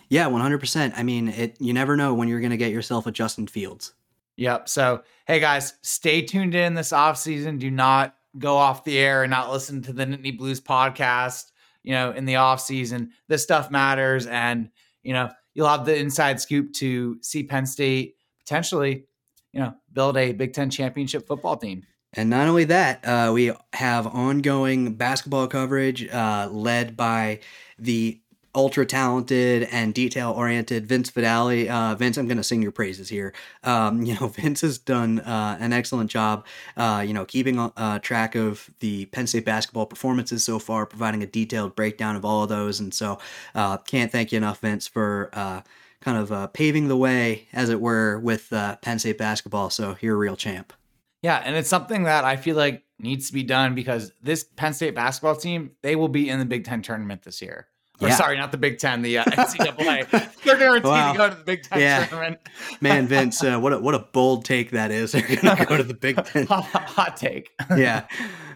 Yeah, one hundred percent. I mean, it. You never know when you're going to get yourself a Justin Fields. Yep. So hey guys, stay tuned in this off season. Do not go off the air and not listen to the Nittany Blues podcast you know, in the off season. This stuff matters, and you know, you'll have the inside scoop to see Penn State potentially, you know, build a Big Ten championship football team. And not only that, uh, we have ongoing basketball coverage uh, led by the ultra talented and detail oriented Vince Vidali. Uh, Vince, I'm going to sing your praises here. Um, you know, Vince has done uh, an excellent job, uh, you know, keeping uh, track of the Penn State basketball performances so far, providing a detailed breakdown of all of those. And so, uh, can't thank you enough, Vince, for uh, kind of paving the way, as it were, with Penn State basketball. So, you're a real champ. Yeah, and it's something that I feel like needs to be done because this Penn State basketball team, they will be in the Big Ten tournament this year. Or yeah. sorry, not the Big Ten, the uh, NCAA. They're guaranteed wow. to go to the Big Ten yeah. tournament. Man, Vince, uh, what a what a bold take that is. They're going to go to the Big Ten. hot, hot take. yeah,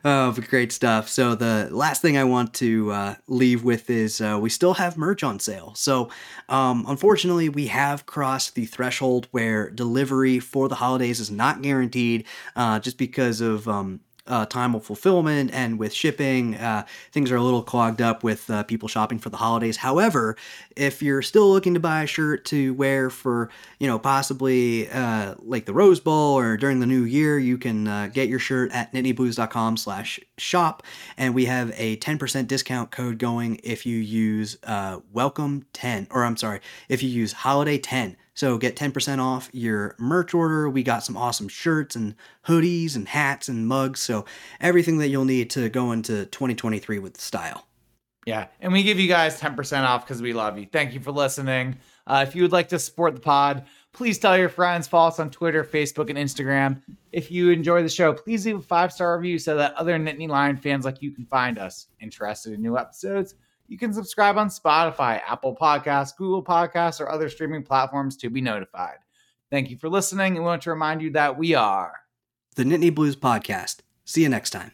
oh, great stuff. So the last thing I want to uh, leave with is uh, we still have merch on sale. So um, unfortunately, we have crossed the threshold where delivery for the holidays is not guaranteed, uh, just because of um, uh, time of fulfillment and with shipping, uh, things are a little clogged up with uh, people shopping for the holidays. However, if you're still looking to buy a shirt to wear for, you know, possibly uh, like the Rose Bowl or during the new year, you can uh, get your shirt at nittanyblues.com slash shop. And we have a 10% discount code going if you use uh, welcome 10, or I'm sorry, if you use holiday 10. So get 10% off your merch order. We got some awesome shirts and hoodies and hats and mugs. So everything that you'll need to go into 2023 with style. Yeah. And we give you guys 10% off because we love you. Thank you for listening. Uh, if you would like to support the pod, please tell your friends. Follow us on Twitter, Facebook, and Instagram. If you enjoy the show, please leave a five star review so that other Nittany Lion fans like you can find us. Interested in new episodes? You can subscribe on Spotify, Apple Podcasts, Google Podcasts, or other streaming platforms to be notified. Thank you for listening and we want to remind you that we are the Nittany Blues Podcast. See you next time.